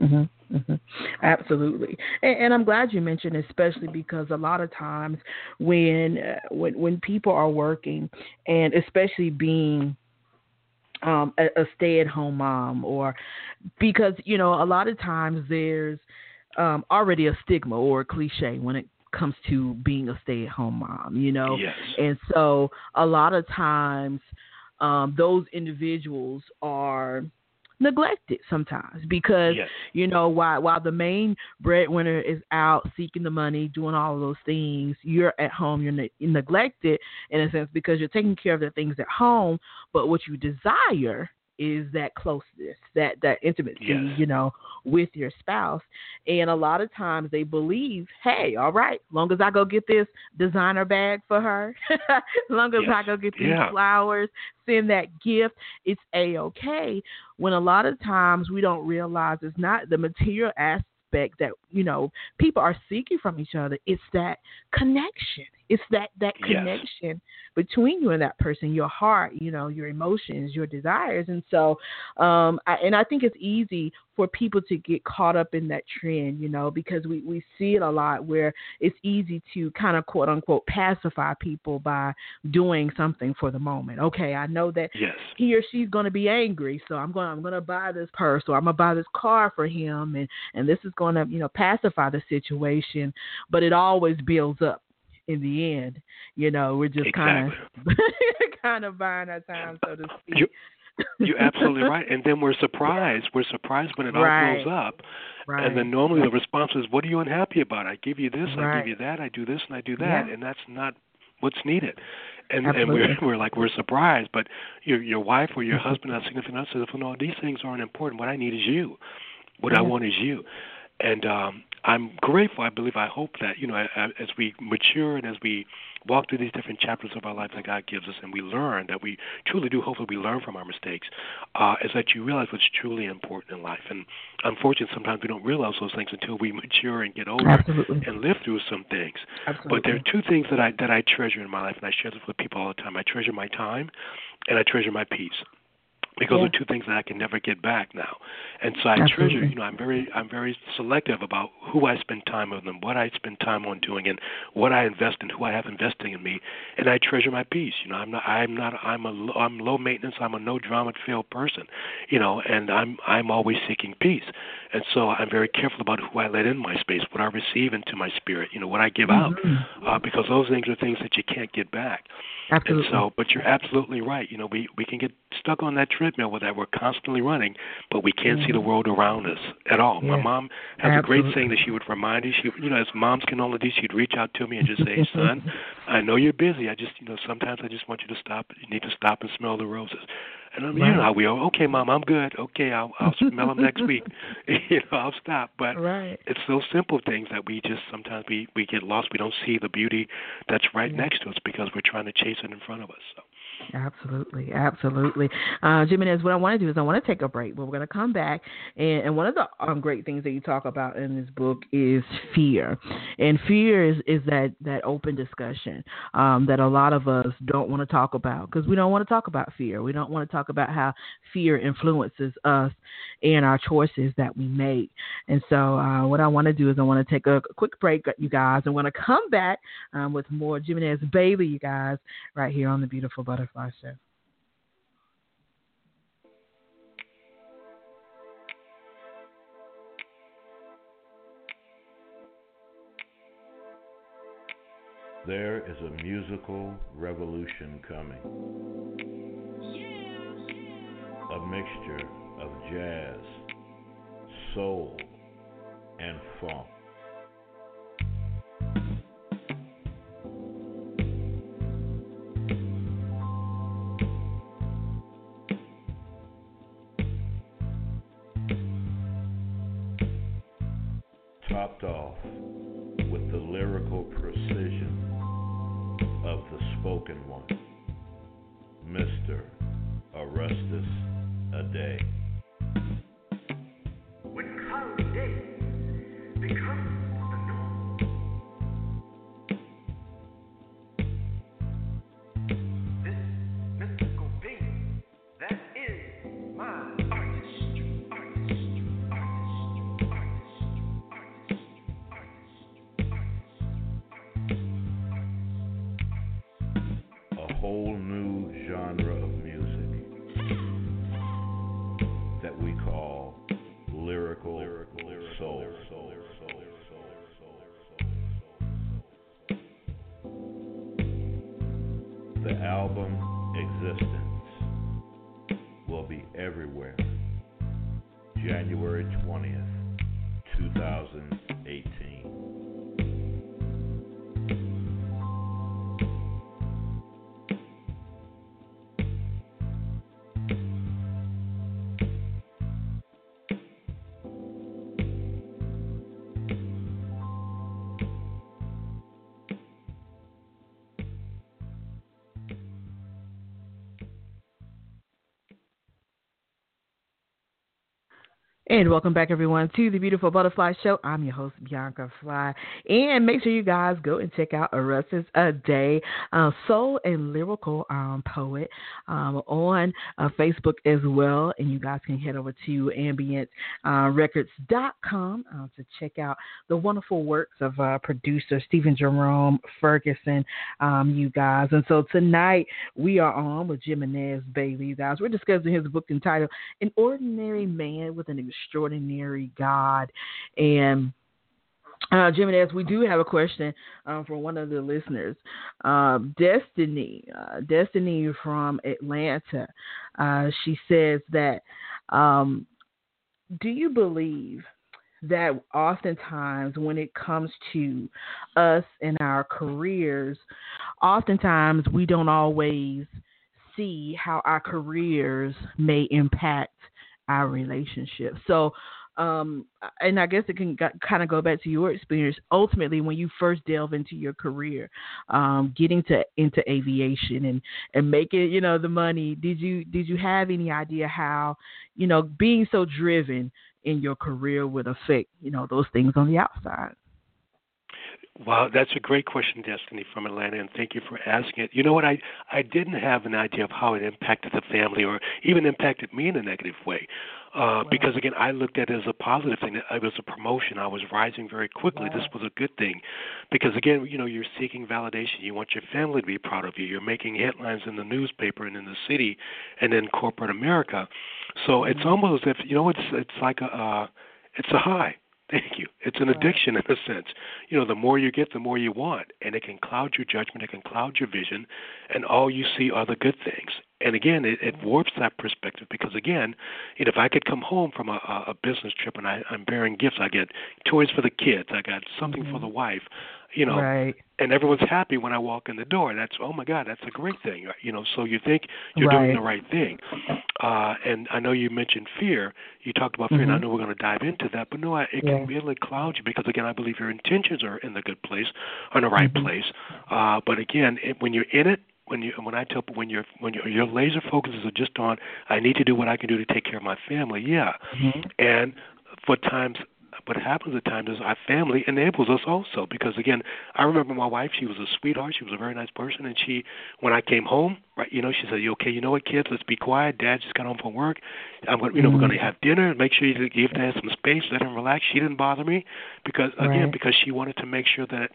Mm-hmm, mm-hmm. Absolutely, and, and, I'm glad you mentioned, especially because a lot of times when uh, when when people are working, and especially being um, a, a stay-at-home mom, or because you know a lot of times there's um, already a stigma or a cliche when it comes to being a stay-at-home mom, you know, yes. and so a lot of times um, those individuals are neglected sometimes because yes. you know while while the main breadwinner is out seeking the money doing all of those things you're at home you're, ne- you're neglected in a sense because you're taking care of the things at home but what you desire is that closeness, that that intimacy, yes. you know, with your spouse. And a lot of times they believe, hey, all right, long as I go get this designer bag for her, (laughs) long as yes. I go get these yeah. flowers, send that gift, it's a okay. When a lot of times we don't realize it's not the material aspect that you know people are seeking from each other. It's that connection. It's that that connection yes. between you and that person, your heart, you know, your emotions, your desires, and so, um, I, and I think it's easy for people to get caught up in that trend, you know, because we we see it a lot where it's easy to kind of quote unquote pacify people by doing something for the moment. Okay, I know that yes. he or she's going to be angry, so I'm going I'm going to buy this purse or I'm going to buy this car for him, and and this is going to you know pacify the situation, but it always builds up in the end. You know, we're just kind of kind of buying our time, so to speak. You're, you're absolutely right. And then we're surprised. We're surprised when it right. all blows up. Right. And then normally the response is, "What are you unhappy about? I give you this, right. I give you that, I do this, and I do that," yeah. and that's not what's needed. And Absolutely. and we're (laughs) we're like we're surprised, but your your wife or your (laughs) husband, that significant other, says, "Well, no, these things aren't important. What I need is you. What yeah. I want is you." And um, I'm grateful. I believe. I hope that you know, as we mature and as we walk through these different chapters of our life that God gives us, and we learn that we truly do. Hopefully, we learn from our mistakes. Uh, is that you realize what's truly important in life? And unfortunately, sometimes we don't realize those things until we (laughs) mature and get older Absolutely. and live through some things. Absolutely. But there are two things that I that I treasure in my life, and I share this with people all the time. I treasure my time, and I treasure my peace because yeah. two things that I can never get back now. And so I Absolutely. treasure, you know, I'm very I'm very selective about who I spend time with and what I spend time on doing and what I invest in, who I have investing in me, and I treasure my peace. You know, I'm not I'm not I'm a I'm low maintenance, I'm a no drama filled person, you know, and I'm I'm always seeking peace. And so I'm very careful about who I let in my space, what I receive into my spirit, you know, what I give out, mm-hmm. uh, because those things are things that you can't get back. Absolutely. And so, but you're absolutely right. You know, we we can get stuck on that treadmill with that we're constantly running, but we can't mm-hmm. see the mm-hmm. world around us at all. My mom has absolutely. a great saying that she would remind you. She, you know, as moms can only do, she'd reach out to me and just say, "Son, (laughs) I know you're busy. I just, you know, sometimes I just want you to stop. You need to stop and smell the roses." And I'm, right. you know how we are. Okay, mom, I'm good. Okay, I'll I'll smell them next week. (laughs) (laughs) you know, I'll stop. But right. it's those simple things that we just sometimes we we get lost. We don't see the beauty that's right yeah. next to us because we're trying to chase it in front of us. So. Absolutely, absolutely. Uh, Jimenez, what I want to do is I want to take a break, but we're going to come back. And, and one of the um, great things that you talk about in this book is fear. And fear is, is that, that open discussion um, that a lot of us don't want to talk about because we don't want to talk about fear. We don't want to talk about how fear influences us and our choices that we make. And so, uh, what I want to do is I want to take a quick break, you guys. I want to come back um, with more Jimenez Bailey, you guys, right here on the Beautiful Butterfly There is a musical revolution coming. A mixture of jazz, soul, and funk. Off 2018 And welcome back, everyone, to the Beautiful Butterfly Show. I'm your host, Bianca Fly. And make sure you guys go and check out Orestes Ade, uh, soul and lyrical um, poet, um, on uh, Facebook as well. And you guys can head over to ambientrecords.com uh, uh, to check out the wonderful works of uh, producer Stephen Jerome Ferguson, um, you guys. And so tonight we are on with Jimenez Bailey, you guys. We're discussing his book entitled An Ordinary Man with an extraordinary God. And uh, Jimenez, we do have a question um, from one of the listeners. Um, Destiny, uh, Destiny from Atlanta, uh, she says that, um, do you believe that oftentimes when it comes to us and our careers, oftentimes we don't always see how our careers may impact our relationship. So, um, and I guess it can kind of go back to your experience. Ultimately, when you first delve into your career, um, getting to into aviation and and making you know the money, did you did you have any idea how you know being so driven in your career would affect you know those things on the outside? Wow, that's a great question, Destiny from Atlanta, and thank you for asking it. You know what? I I didn't have an idea of how it impacted the family, or even impacted me in a negative way, uh, wow. because again, I looked at it as a positive thing. It was a promotion. I was rising very quickly. Wow. This was a good thing, because again, you know, you're seeking validation. You want your family to be proud of you. You're making headlines in the newspaper and in the city, and in corporate America. So mm-hmm. it's almost as if you know, it's it's like a uh, it's a high Thank you. It's an addiction in a sense. You know, the more you get, the more you want, and it can cloud your judgment, it can cloud your vision, and all you see are the good things. And again, it, it warps that perspective because again, you know, if I could come home from a, a business trip and I, I'm bearing gifts, I get toys for the kids, I got something mm-hmm. for the wife, you know, right. and everyone's happy when I walk in the door. That's oh my God, that's a great thing, you know. So you think you're right. doing the right thing, uh, and I know you mentioned fear. You talked about fear, mm-hmm. and I know we're going to dive into that. But no, I, it yeah. can really cloud you because again, I believe your intentions are in the good place, are in the right mm-hmm. place. Uh, but again, it, when you're in it, when you when I tell when you're when your your laser focuses are just on I need to do what I can do to take care of my family, yeah. Mm-hmm. And for times what happens at times is our family enables us also. Because again I remember my wife she was a sweetheart she was a very nice person and she when I came home right you know she said you okay you know what kids? Let's be quiet. Dad just got home from work. I'm going you know mm-hmm. we're going to have dinner. Make sure you give dad some space. Let him relax. She didn't bother me because again right. because she wanted to make sure that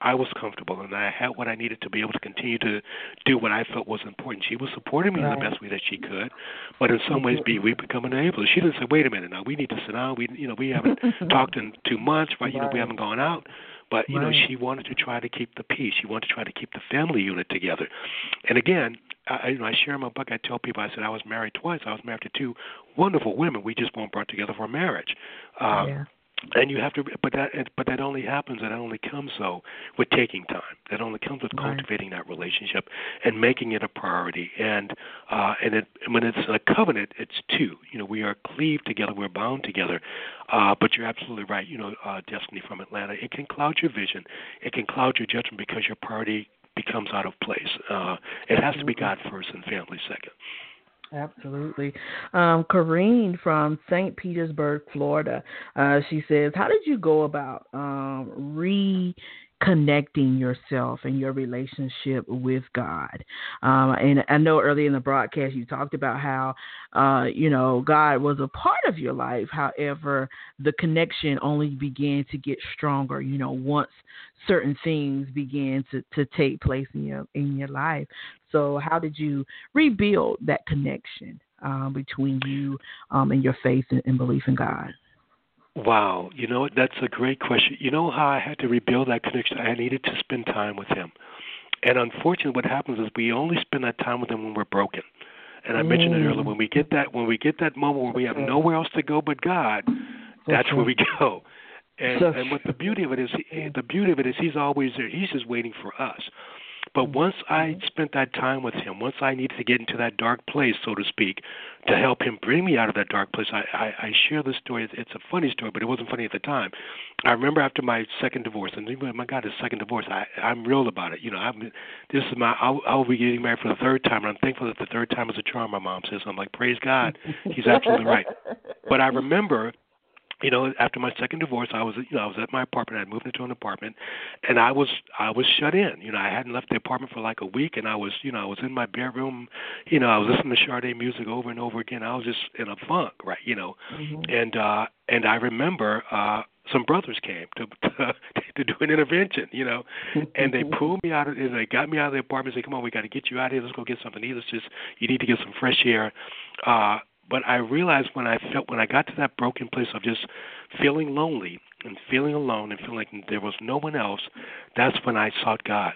I was comfortable and I had what I needed to be able to continue to do what I felt was important. She was supporting me right. in the best way that she could, but in some ways, be we become an enabler. She didn't say, "Wait a minute, now we need to sit down. We, you know, we haven't (laughs) talked in two months, right? You know, we haven't gone out." But you right. know, she wanted to try to keep the peace. She wanted to try to keep the family unit together. And again, I, you know, I share in my book. I tell people, I said I was married twice. I was married to two wonderful women. We just weren't brought together for marriage. Um, yeah and you have to but that but that only happens that only comes though with taking time. That only comes with right. cultivating that relationship and making it a priority. And uh and it when it's a covenant it's two. You know we are cleaved together we're bound together. Uh but you're absolutely right you know uh destiny from atlanta. It can cloud your vision. It can cloud your judgment because your priority becomes out of place. Uh it has to be god first and family second Absolutely. Um, Corrine from St. Petersburg, Florida. Uh, she says, How did you go about um, reconnecting yourself and your relationship with God? Um, and I know earlier in the broadcast you talked about how, uh, you know, God was a part of your life. However, the connection only began to get stronger, you know, once certain things began to, to take place in your in your life. So, how did you rebuild that connection uh, between you um, and your faith and, and belief in God? Wow, you know that's a great question. You know how I had to rebuild that connection? I needed to spend time with Him, and unfortunately, what happens is we only spend that time with Him when we're broken. And I mm. mentioned it earlier. When we get that, when we get that moment where we have nowhere else to go but God, that's where we go. And, and what the beauty of it is, the beauty of it is, He's always there. He's just waiting for us. But once I mm-hmm. spent that time with him, once I needed to get into that dark place, so to speak, to help him bring me out of that dark place, I, I, I share this story. It's a funny story, but it wasn't funny at the time. I remember after my second divorce, and my God, his second divorce, I, I'm real about it. You know, I'm, this is my, I'll, I'll be getting married for the third time, and I'm thankful that the third time is a charm, my mom says. I'm like, praise God. He's absolutely right. But I (laughs) remember you know, after my second divorce, I was, you know, I was at my apartment. I had moved into an apartment, and I was, I was shut in. You know, I hadn't left the apartment for like a week, and I was, you know, I was in my bedroom. You know, I was listening to Sade music over and over again. I was just in a funk, right? You know, mm-hmm. and uh and I remember uh some brothers came to (laughs) to, to do an intervention, you know, and they (laughs) pulled me out of, and they got me out of the apartment. and Said, "Come on, we got to get you out of here. Let's go get something to eat. Let's just, you need to get some fresh air." Uh, but I realized when I felt when I got to that broken place of just feeling lonely and feeling alone and feeling like there was no one else, that's when I sought God.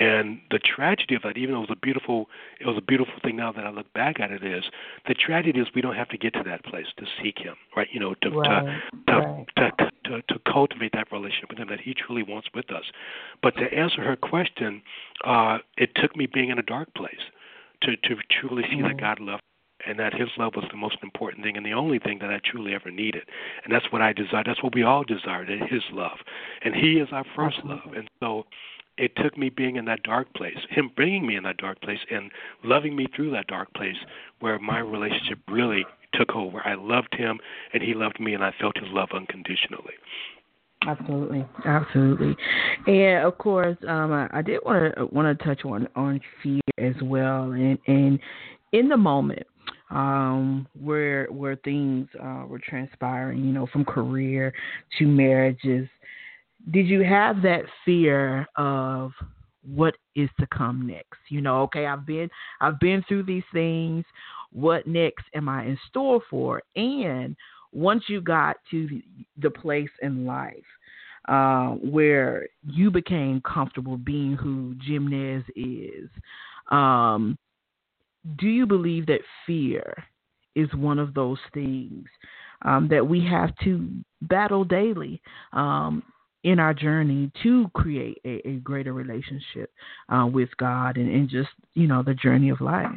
And the tragedy of that, even though it was a beautiful, it was a beautiful thing. Now that I look back at it, is the tragedy is we don't have to get to that place to seek Him, right? You know, to right. to, right. to, to to cultivate that relationship with Him that He truly wants with us. But to answer her question, uh, it took me being in a dark place to to truly see mm. that God loved and that his love was the most important thing and the only thing that I truly ever needed. And that's what I desire. That's what we all desire, his love. And he is our first love. And so it took me being in that dark place, him bringing me in that dark place and loving me through that dark place where my relationship really took over. I loved him and he loved me and I felt his love unconditionally. Absolutely, absolutely, and of course, um, I, I did want to want to touch on on fear as well, and and in the moment, um, where where things uh, were transpiring, you know, from career to marriages. Did you have that fear of what is to come next? You know, okay, I've been I've been through these things. What next am I in store for? And once you got to the place in life uh, where you became comfortable being who Jimenez is, um, do you believe that fear is one of those things um, that we have to battle daily um, in our journey to create a, a greater relationship uh, with God and, and just, you know, the journey of life?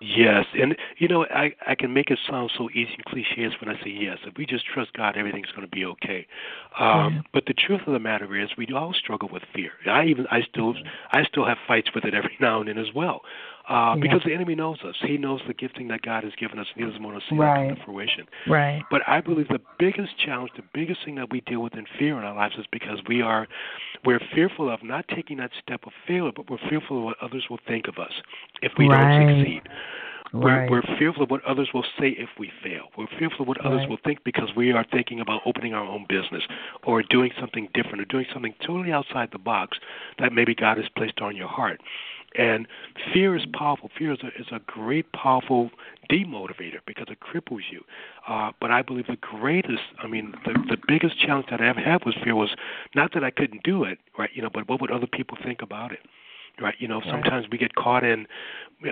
Yes, and you know I I can make it sound so easy and cliche as when I say yes. If we just trust God, everything's going to be okay. Um, yeah. But the truth of the matter is, we all struggle with fear. I even I still I still have fights with it every (laughs) now and then as well. Uh, yeah. Because the enemy knows us. He knows the gifting that God has given us, and he doesn't want to see right. that come to fruition. Right. But I believe the biggest challenge, the biggest thing that we deal with in fear in our lives is because we are, we're fearful of not taking that step of failure, but we're fearful of what others will think of us if we right. don't succeed. Right. We're, we're, fearful of what others will say if we fail. We're fearful of what right. others will think because we are thinking about opening our own business or doing something different or doing something totally outside the box that maybe God has placed on your heart. And fear is powerful. Fear is a, is a great, powerful demotivator because it cripples you. Uh, but I believe the greatest, I mean, the, the biggest challenge that I ever had with fear was not that I couldn't do it, right? You know, but what would other people think about it? right? You know, right. sometimes we get caught in,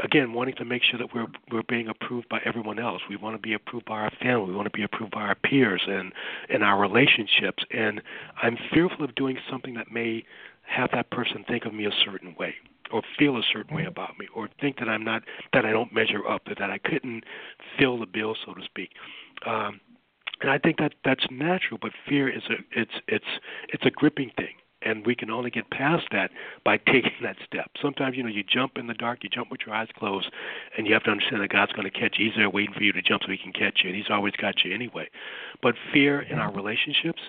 again, wanting to make sure that we're we're being approved by everyone else. We want to be approved by our family. We want to be approved by our peers and and our relationships. And I'm fearful of doing something that may have that person think of me a certain way or feel a certain way about me or think that I'm not that I don't measure up or that I couldn't fill the bill so to speak um and I think that that's natural but fear is a it's it's it's a gripping thing and we can only get past that by (laughs) taking that step. Sometimes, you know, you jump in the dark, you jump with your eyes closed, and you have to understand that God's going to catch you. He's there waiting for you to jump so He can catch you, and He's always got you anyway. But fear in our relationships,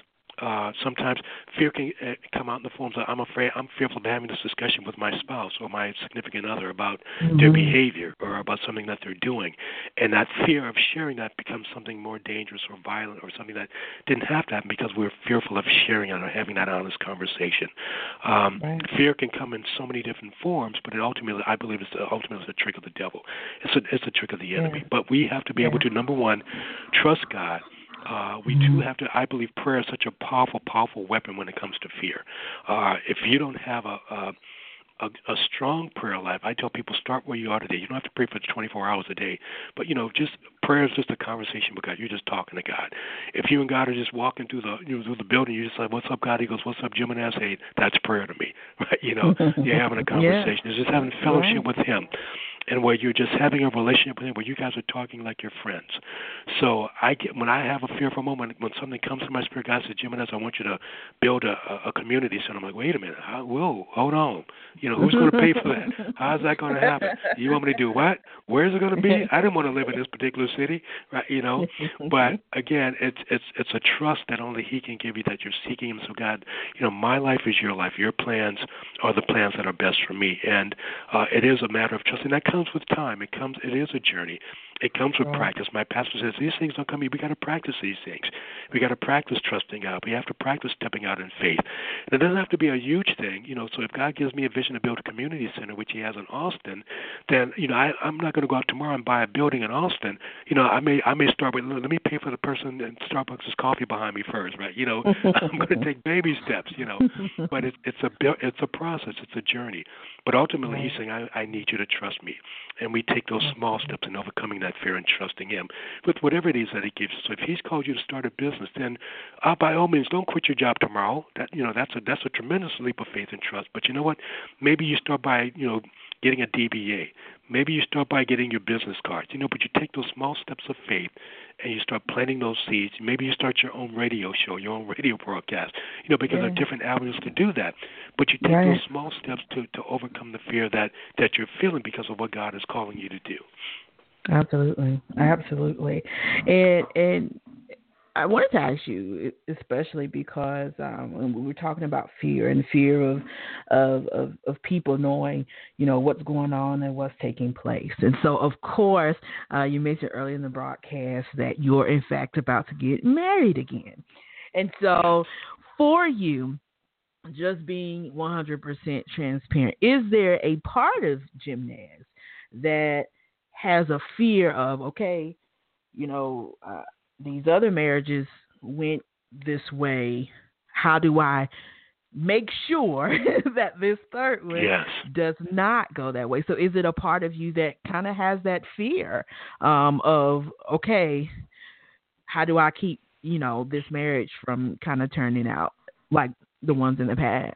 uh, sometimes fear can uh, come out in the forms of I'm afraid I'm fearful of having this discussion with my spouse or my significant other about mm-hmm. their behavior or about something that they're doing, and that fear of sharing that becomes something more dangerous or violent or something that didn't have to happen because we're fearful of sharing it or having that honest conversation. Um, right. Fear can come in so many different forms, but it ultimately I believe it's the, ultimately the trick of the devil. It's a it's a trick of the enemy. Yeah. But we have to be yeah. able to number one trust God uh, we do have to. I believe prayer is such a powerful, powerful weapon when it comes to fear. Uh, if you don't have a, a a, a strong prayer life. I tell people start where you are today. You don't have to pray for 24 hours a day, but you know, just prayer is just a conversation with God. You're just talking to God. If you and God are just walking through the you know, through the building, you just like, "What's up, God?" He goes, "What's up, Jim?" And I say, "That's prayer to me." (laughs) Right? You know, (laughs) you're having a conversation. yeah. It's just having fellowship right. with Him and where you're just having a relationship with him where you guys are talking like you're friends. So I get when I have a fearful moment when something comes to my spirit, God says, Jimenez, I want you to build a, a community center. I'm like, wait a minute, how, whoa, hold on. You know, who's going to pay for that? How's that going to happen? You want me to do what? Where's it going to be? I didn't want to live in this particular city, right? You know, but again, it's it's it's a trust that only He can give you that you're seeking Him. So God, you know, my life is your life. Your plans are the plans that are best for me, and uh, it is a matter of trust, and that comes with time. It comes. It is a journey. It comes with right. practice. My pastor says these things don't come. We got to practice these things. We got to practice trusting God. We have to practice stepping out in faith. And it doesn't have to be a huge thing, you know. So if God gives me a vision to build a community center, which He has in Austin, then you know I, I'm not going to go out tomorrow and buy a building in Austin. You know, I may I may start with let me pay for the person in Starbucks' coffee behind me first, right? You know, (laughs) I'm going to take baby steps, you know. But it's it's a it's a process. It's a journey. But ultimately. He's saying I, I need you to trust me and we take those small steps in overcoming that fear and trusting Him with whatever it is that He gives. So if He's called you to start a business, then uh, by all means, don't quit your job tomorrow. That you know that's a that's a tremendous leap of faith and trust. But you know what? Maybe you start by you know getting a DBA. Maybe you start by getting your business cards. You know, but you take those small steps of faith and you start planting those seeds. Maybe you start your own radio show, your own radio broadcast. You know, because yeah. there are different avenues to do that. But you take right. those small steps to to overcome the fear that that you're feeling because of what God is calling you to do. Absolutely, absolutely, and and I wanted to ask you, especially because um, when we were talking about fear and fear of, of, of of people knowing, you know, what's going on and what's taking place. And so, of course, uh, you mentioned earlier in the broadcast that you're in fact about to get married again. And so, for you, just being 100% transparent, is there a part of Jimenez that has a fear of, okay, you know, uh, these other marriages went this way. How do I make sure (laughs) that this third one Yes. does not go that way? So, is it a part of you that kind of has that fear um, of, okay, how do I keep, you know, this marriage from kind of turning out like the ones in the past?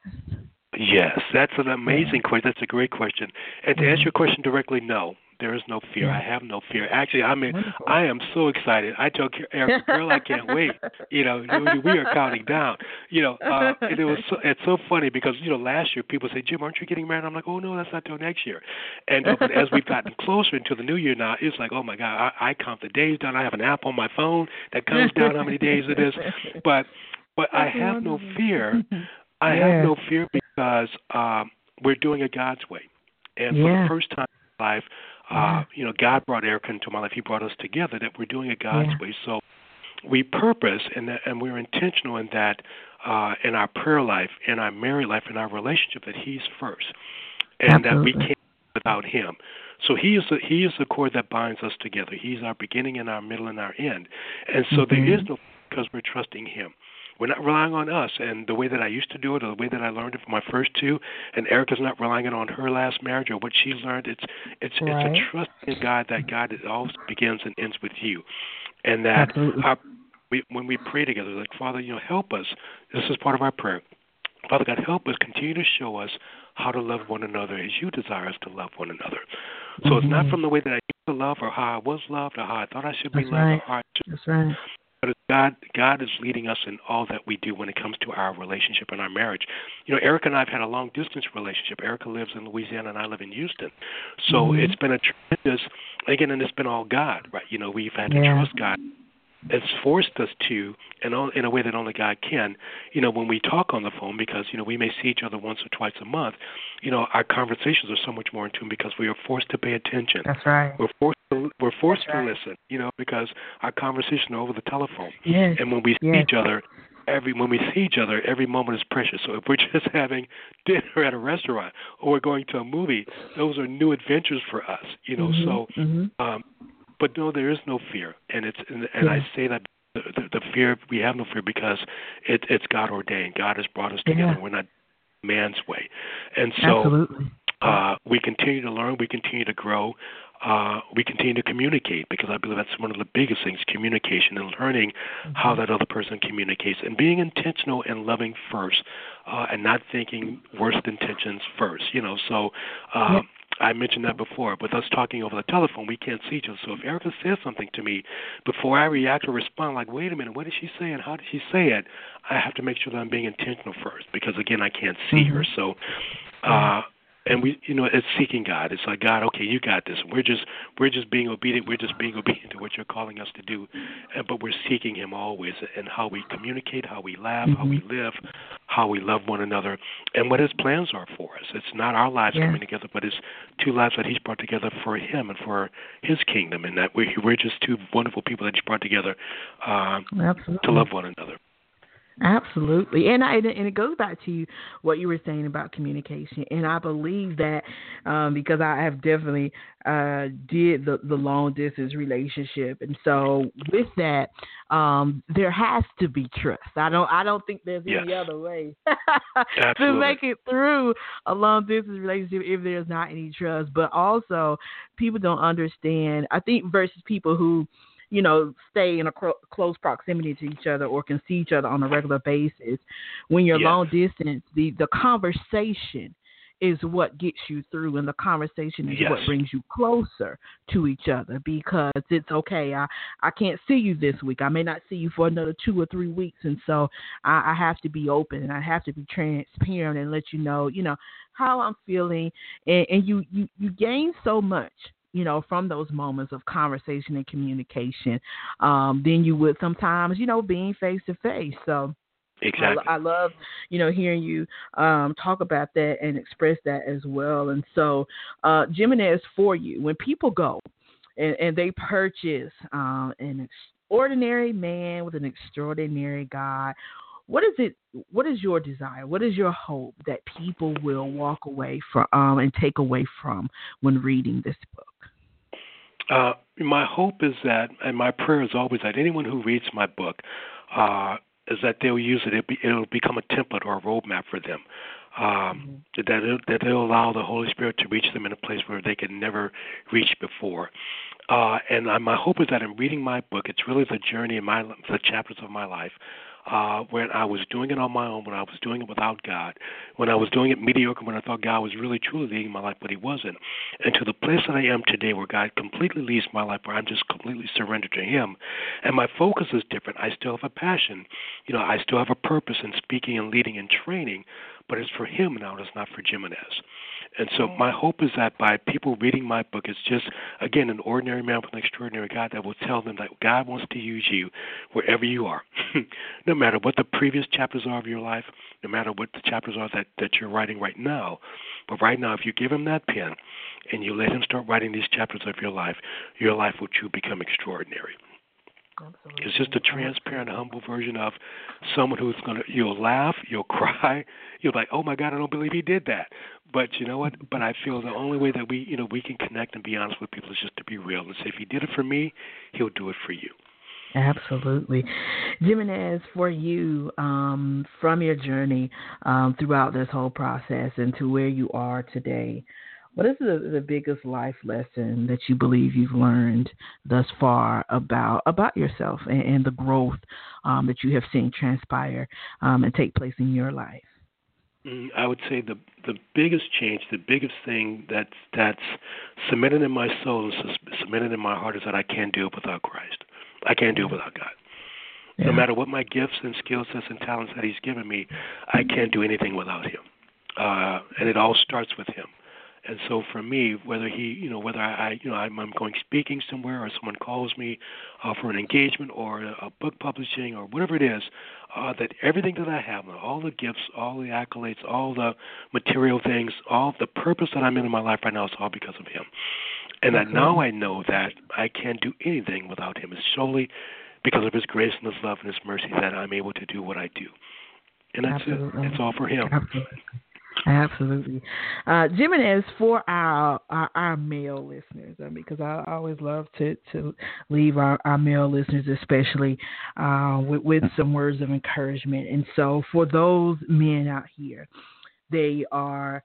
Yes, that's an amazing question. That's a great question. And to answer your question directly, no, there is no fear. I have no fear. Actually, I mean, Wonderful. I am so excited. I told Eric, girl, I can't wait. (laughs) You know, we- are counting down. You know, uh, and it was so, it's so funny because you know last year people say, Jim, aren't you getting married? I'm like, oh no, that's not till next year. And uh, but as we've gotten (laughs) closer into the new year now, it's like, oh my God, I, I count the days down. I have an app on my phone that counts down how many days it is. (laughs) But but I have no fear. I have no fear because um, we're doing it God's way. And for Yeah. the first time in my life, uh, you know, God brought Erica into my life. He brought us together that we're doing it God's Yeah. way. So we purpose and that, and we're intentional in that uh, in our prayer life, in our married life, in our relationship that He's first, and that we can't without Him. So He is the He is the cord that binds us together. He's our beginning and our middle and our end. And so there Mhm. is no because we're trusting Him. We're not relying on us and the way that I used to do it or the way that I learned it from my first two. And Erica's not relying on her last marriage or what she learned. It's it's Right. it's a trust in God that God it always begins and ends with you, and that our, we, when we pray together, like Father, you know, help us. This is part of our prayer. Father God, help us continue to show us how to love one another as you desire us to love one another. So it's not Mhm. from the way that I used to love or how I was loved or how I thought I should be That's loved right. or how I should That's right. But God, God is leading us in all that we do when it comes to our relationship and our marriage. You know, Erica and I have had a long distance relationship. Erica lives in Louisiana and I live in Houston. So Mhm. it's been a tremendous, again, and it's been all God, right? You know, we've had to Yeah. trust God. It's forced us to, and all- in a way that only God can, you know, when we talk on the phone, because, you know, we may see each other once or twice a month, you know, our conversations are so much more in tune because we are forced to pay attention. That's right. We're forced to, we're forced right. to listen, you know, because our conversation over the telephone. Yes. And when we see Yes. each other, every when we see each other, every moment is precious. So if we're (laughs) just having dinner at a restaurant or we're going to a movie, those are new adventures for us, you know. Mhm. So, Mhm. um, but no, there is no fear, and it's and, and I say that the, the, the fear we have no fear because it, it's God ordained. God has brought us together. Yeah. We're not man's way, and so Absolutely. uh, we continue to learn, we continue to grow, uh, we continue to communicate because I believe that's one of the biggest things communication and learning how Mm-hmm. that other person communicates and being intentional and loving first uh, and not thinking worst intentions first. You know, so. Uh, Yep. I mentioned that before, but us talking over the telephone, we can't see each other. So if Erica says something to me, before I react or respond, like, wait a minute, what did she say and how did she say it? I have to make sure that I'm being intentional first because, again, I can't see her. Mhm. So, uh, and we, you know, it's seeking God. It's like God, okay, you got this. We're just, we're just being obedient. We're just being (laughs) obedient to what you're calling us to do, and, but we're seeking Him always, and how we communicate, how we laugh, how we live, how we love one another, and what His plans are for us. It's not our lives Yeah. coming together, but it's two lives that He's brought together for Him and for His kingdom, and that we're, we're just two wonderful people that He's brought together uh, Absolutely. to love one another. Absolutely, and I and it goes back to what you were saying about communication, and I believe that um, because I have definitely uh, did the the long distance relationship, and so with that, um, there has to be trust. I don't I don't think there's any other way (laughs) to make it through a long distance relationship if there's not any trust. But also, people don't understand. I think versus people who you know, stay in a cro- close proximity to each other or can see each other on a regular basis. When you're Yes. long distance, the the conversation is what gets you through, and the conversation is what brings you closer to each other because it's okay. I I can't see you this week. I may not see you for another two or three weeks, and so I, I have to be open and I have to be transparent and let you know, you know, how I'm feeling, and, and you you you gain so much you know, from those moments of conversation and communication, um, than you would sometimes, you know, being face to face. So Exactly. I, I love, you know, hearing you um, talk about that and express that as well. And so, uh, Jimenez, for you, when people go and, and they purchase um, an extraordinary man with an extraordinary God, what is it? What is your desire? What is your hope that people will walk away from um, and take away from when reading this book? Uh, my hope is that, and my prayer is always that anyone who reads my book uh, is that they'll use it. It'll, be, it'll become a template or a roadmap for them. Um, mm-hmm. That it, that they'll allow the Holy Spirit to reach them in a place where they could never reach before. Uh, and I, my hope is that in reading my book, it's really the journey in my the chapters of my life uh, when I was doing it on my own, when I was doing it without God, when I was doing it mediocre, when I thought God was really truly leading my life, but He wasn't, and to the place that I am today, where God completely leads my life, where I'm just completely surrendered to Him, and my focus is different. I still have a passion, you know, I still have a purpose in speaking and leading and training, but it's for Him now. It's not for Jimenez. And so my hope is that by people reading my book, it's just again an ordinary man with an extraordinary God that will tell them that God wants to use you wherever you are, (laughs) no matter what the previous chapters are of your life, no matter what the chapters are that that you're writing right now. But right now, if you give him that pen and you let him start writing these chapters of your life, your life will truly become extraordinary. Absolutely. It's just a transparent, humble version of someone who's gonna. You'll laugh, you'll (laughs) cry, you'll be like, "Oh my God, I don't believe he did that." But you know what? But I feel the only way that we, you know, we can connect and be honest with people is just to be real and say, if he did it for me, he'll do it for you. Absolutely. Jimenez, for you, um, from your journey um, throughout this whole process and to where you are today, what is the, the biggest life lesson that you believe you've learned thus far about about yourself and, and the growth um, that you have seen transpire um, and take place in your life? Mm, I would say the the biggest change, the biggest thing that's that's cemented in my soul and cemented in my heart is that I can't do it without Christ. I can't do it without God. Yeah. No matter what my gifts and skill sets and talents that He's given me, I can't do anything without Him. Uh, and it all starts with Him. And so for me, whether he, you know, whether I, you know, I'm, I'm going speaking somewhere, or someone calls me uh, for an engagement or a, a book publishing or whatever it is, uh, that everything that I have, all the gifts, all the accolades, all the material things, all the purpose that I'm in in my life right now is all because of him. And that now I know that I can't do anything without him. It's solely because of his grace and his love and his mercy that I'm able to do what I do. And that's Absolutely. it. It's all for him. Absolutely. Absolutely. Uh, Jimenez, for our, our, our male listeners, I mean, because I always love to, to leave our, our male listeners, especially uh, with, with some words of encouragement. And so, for those men out here, they are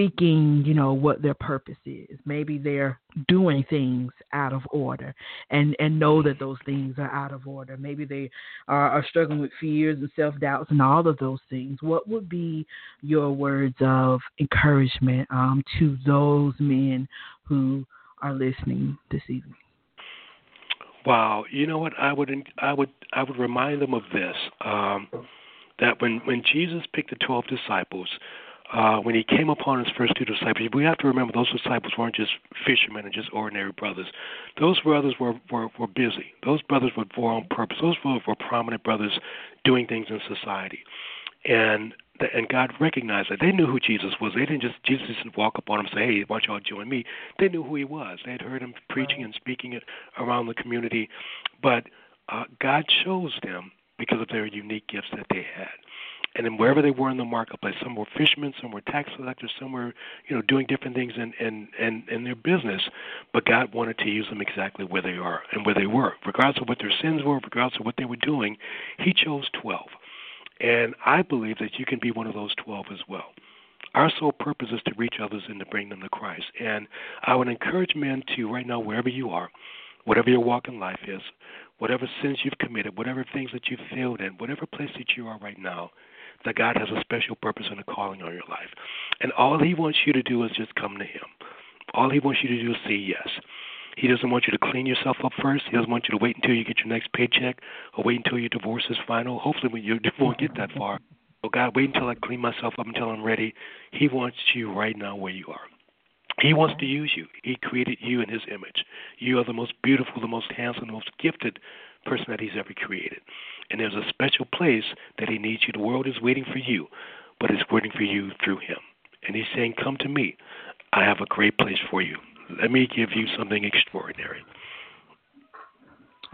seeking, you know, what their purpose is. Maybe they're doing things out of order and and know that those things are out of order. Maybe they are, are struggling with fears and self doubts and all of those things. What would be your words of encouragement um, to those men who are listening this evening? Wow, you know what? I would I would I would remind them of this. Um, that when when Jesus picked the twelve disciples, uh, when he came upon his first two disciples, we have to remember those disciples weren't just fishermen and just ordinary brothers. Those brothers were, were, were busy. Those brothers were for on purpose. Those were, were prominent brothers doing things in society. And and God recognized that. They knew who Jesus was. They didn't just Jesus didn't walk up on them and say, "Hey, why don't y'all join me?" They knew who he was. They had heard him preaching and speaking it around the community, but uh, God chose them because of their unique gifts that they had and then wherever they were in the marketplace, some were fishermen, some were tax collectors, some were, you know, doing different things in in in, in their business. But God wanted to use them exactly where they are and where they were, regardless of what their sins were, regardless of what they were doing. He chose twelve, and I believe that you can be one of those twelve as well. Our sole purpose is to reach others and to bring them to Christ. And I would encourage men to, right now, wherever you are, whatever your walk in life is, whatever sins you've committed, whatever things that you've failed in, whatever place that you are right now, that God has a special purpose and a calling on your life. And all He wants you to do is just come to Him. All He wants you to do is say yes. He doesn't want you to clean yourself up first. He doesn't want you to wait until you get your next paycheck or wait until your divorce is final. Hopefully, when you won't (laughs) get that far. Oh God, wait until I clean myself up until I'm ready. He wants you right now where you are. He wants to use you. He created you in His image. You are the most beautiful, the most handsome, the most gifted person that He's ever created and there's a special place that He needs you. The world is waiting for you, but it's waiting for you through Him. And He's saying, Come to me. I have a great place for you. Let me give you something extraordinary.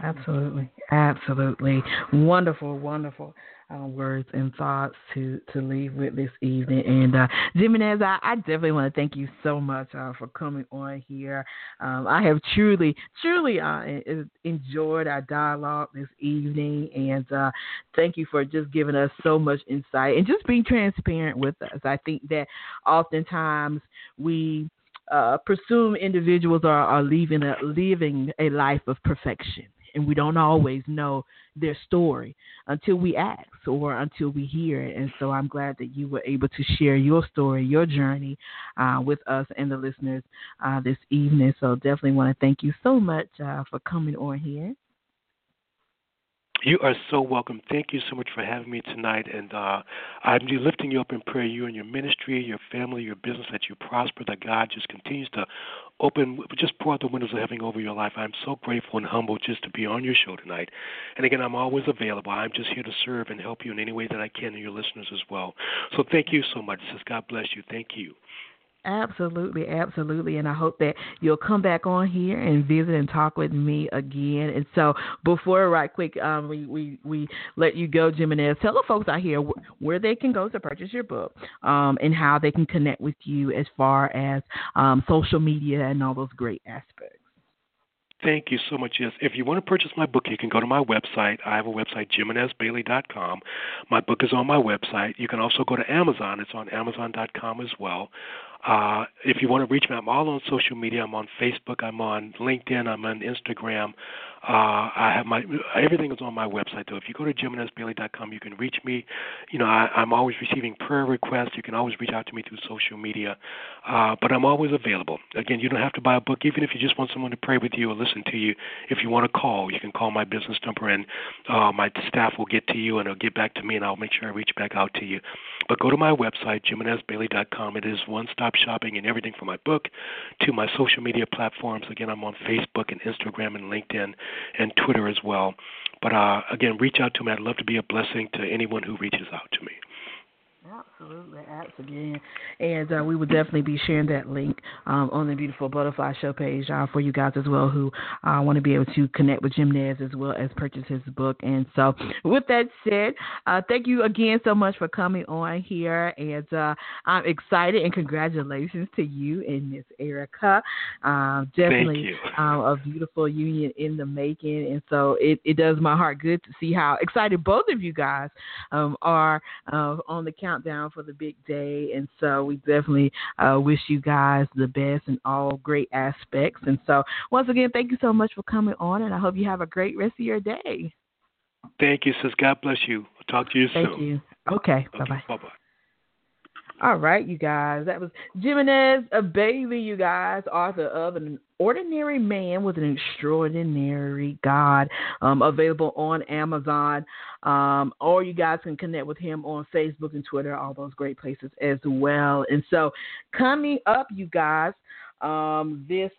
Absolutely, absolutely, wonderful, wonderful uh, words and thoughts to to leave with this evening. And uh, Jimenez, I, I definitely want to thank you so much uh, for coming on here. Um, I have truly, truly uh, enjoyed our dialogue this evening, and uh, thank you for just giving us so much insight and just being transparent with us. I think that oftentimes we uh, presume individuals are, are leaving a, living a life of perfection and we don't always know their story until we ask or until we hear it. And so I'm glad that you were able to share your story, your journey uh, with us and the listeners uh, this evening. So definitely want to thank you so much uh, for coming on here. You are so welcome. Thank you so much for having me tonight. And uh, I'm lifting you up in prayer, you and your ministry, your family, your business, that you prosper, that God just continues to open, just pour out the windows of heaven over your life. I'm so grateful and humbled just to be on your show tonight. And again, I'm always available. I'm just here to serve and help you in any way that I can and your listeners as well. So thank you so much. God bless you. Thank you. Absolutely, absolutely. And I hope that you'll come back on here and visit and talk with me again. And so, before, right quick, um, we, we, we let you go, Jimenez, tell the folks out here where they can go to purchase your book um, and how they can connect with you as far as um, social media and all those great aspects. Thank you so much. Yes, if you want to purchase my book, you can go to my website. I have a website, jimenezbailey.com. My book is on my website. You can also go to Amazon. It's on Amazon.com as well. Uh, if you want to reach me, I'm all on social media. I'm on Facebook. I'm on LinkedIn. I'm on Instagram. Uh, I have my everything is on my website though. If you go to jimenezbailey.com, you can reach me. You know, I, I'm always receiving prayer requests. You can always reach out to me through social media, uh, but I'm always available. Again, you don't have to buy a book, even if you just want someone to pray with you or listen to you. If you want to call, you can call my business number, and uh, my staff will get to you and they'll get back to me, and I'll make sure I reach back out to you. But go to my website, jimenezbailey.com. It is one-stop shopping and everything from my book to my social media platforms. Again, I'm on Facebook and Instagram and LinkedIn and Twitter as well. But uh, again, reach out to me. I'd love to be a blessing to anyone who reaches out to me. Absolutely, absolutely. And uh, we will definitely be sharing that link um, on the Beautiful Butterfly Show page uh, for you guys as well who uh, want to be able to connect with Jimenez as well as purchase his book. And so, with that said, uh, thank you again so much for coming on here. And uh, I'm excited and congratulations to you and Miss Erica. Um, definitely um, a beautiful union in the making. And so, it, it does my heart good to see how excited both of you guys um, are uh, on the count countdown for the big day. And so we definitely uh, wish you guys the best in all great aspects. And so, once again, thank you so much for coming on, and I hope you have a great rest of your day. Thank you, sis. God bless you. I'll talk to you thank soon. Thank you. Okay. okay bye bye. Bye bye. All right, you guys. That was Jimenez Bailey, you guys, author of An Ordinary Man with an Extraordinary God, um, available on Amazon. Um, or you guys can connect with him on Facebook and Twitter, all those great places as well. And so, coming up, you guys, um, this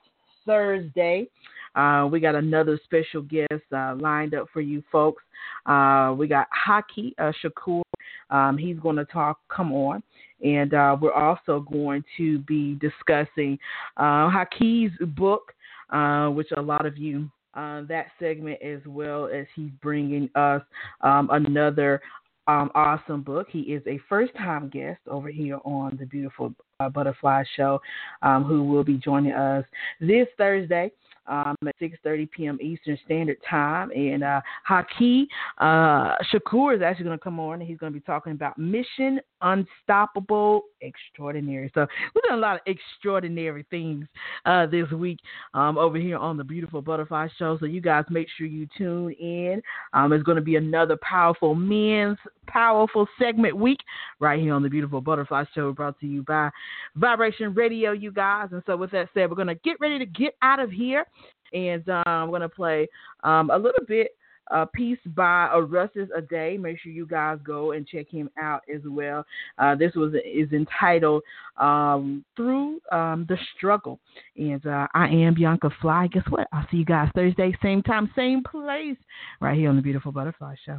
Thursday, uh, we got another special guest uh, lined up for you folks. Uh, we got Haki uh, Shakur. Um, he's going to talk, come on. And uh, we're also going to be discussing uh, Haki's book, uh, which a lot of you, uh, that segment as well as he's bringing us um, another um, awesome book. He is a first time guest over here on the Beautiful uh, Butterfly Show, um, who will be joining us this Thursday um, at 6:30 p.m. Eastern Standard Time. And uh, Haki uh, Shakur is actually going to come on, and he's going to be talking about Mission Unstoppable Extraordinary. So we've done a lot of extraordinary things uh, this week um, over here on the Beautiful Butterfly Show. So you guys make sure you tune in. Um, it's going to be another powerful men's powerful segment week right here on the Beautiful Butterfly Show, brought to you by Vibration Radio, you guys. And so with that said, we're going to get ready to get out of here. And um, I'm going to play um, a little bit a piece by Augustus a Day. Make sure you guys go and check him out as well. Uh, this was is entitled um, "Through um, the Struggle," and uh, I am Bianca Fly. Guess what? I'll see you guys Thursday, same time, same place, right here on the Beautiful Butterfly Show.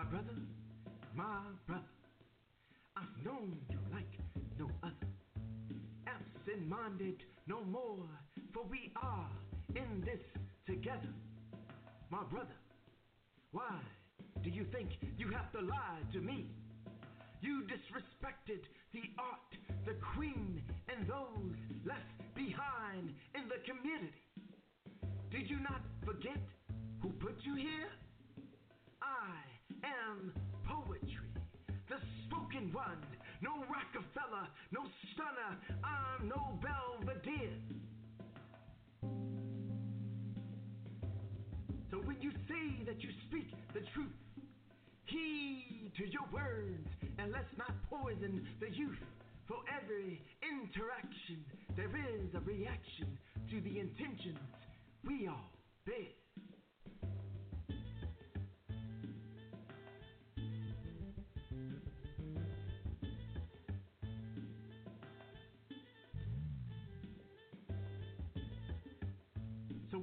My brother, my brother. I've known you like no other. Absent minded no more, for we are in this together. My brother, why do you think you have to lie to me? You disrespected the art, the queen, and those left behind in the community. Did you not forget who put you here? I am poetry, the spoken one. No Rockefeller, no stunner, I'm no Belvedere. So when you say that you speak the truth, heed to your words and let's not poison the youth. For every interaction, there is a reaction to the intentions we all bear.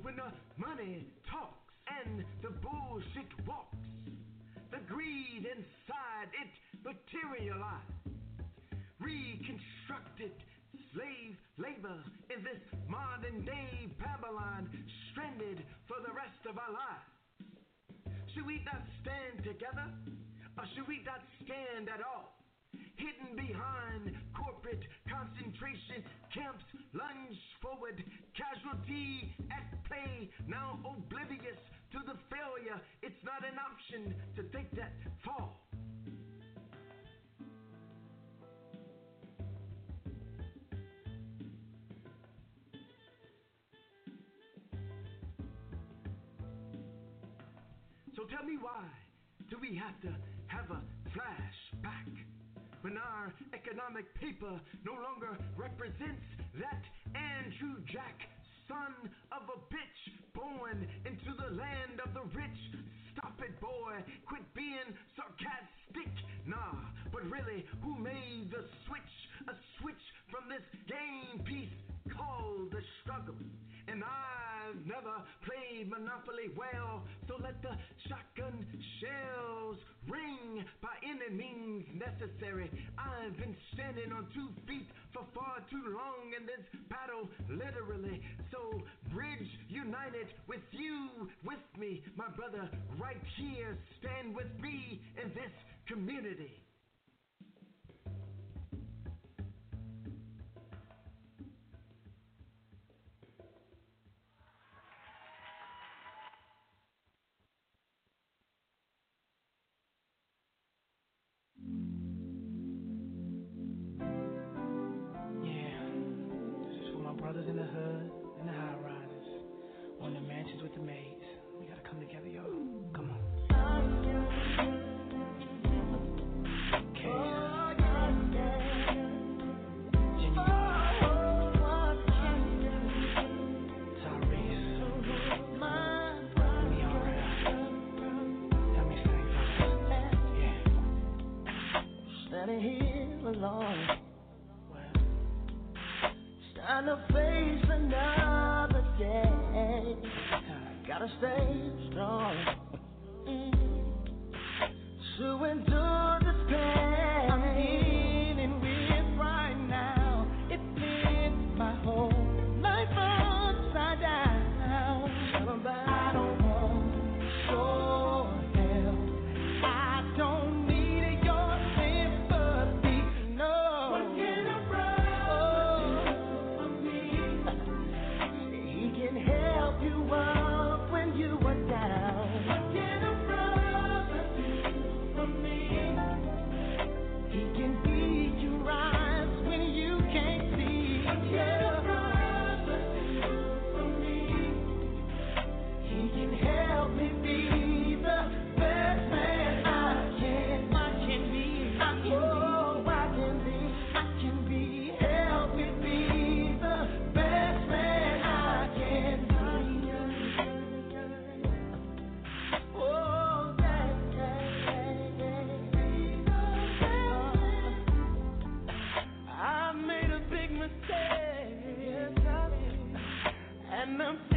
When the money talks and the bullshit walks, the greed inside it materializes. Reconstructed slave labor in this modern day Babylon, stranded for the rest of our lives. Should we not stand together, or should we not stand at all? Hidden behind corporate concentration camps, lunge forward, casualty at play, now oblivious to the failure. It's not an option to take that fall. So tell me why do we have to have a flashback? When our economic paper no longer represents that Andrew Jack, son of a bitch, born into the land of the rich. Stop it, boy. Quit being sarcastic. Nah, but really, who made the switch? A switch from this game piece called the struggle. And I've never played Monopoly well, so let the shotgun shells ring by any means necessary. I've been standing on two feet for far too long in this battle, literally. So, bridge united with you, with me, my brother, right here. Stand with me in this community. I'm.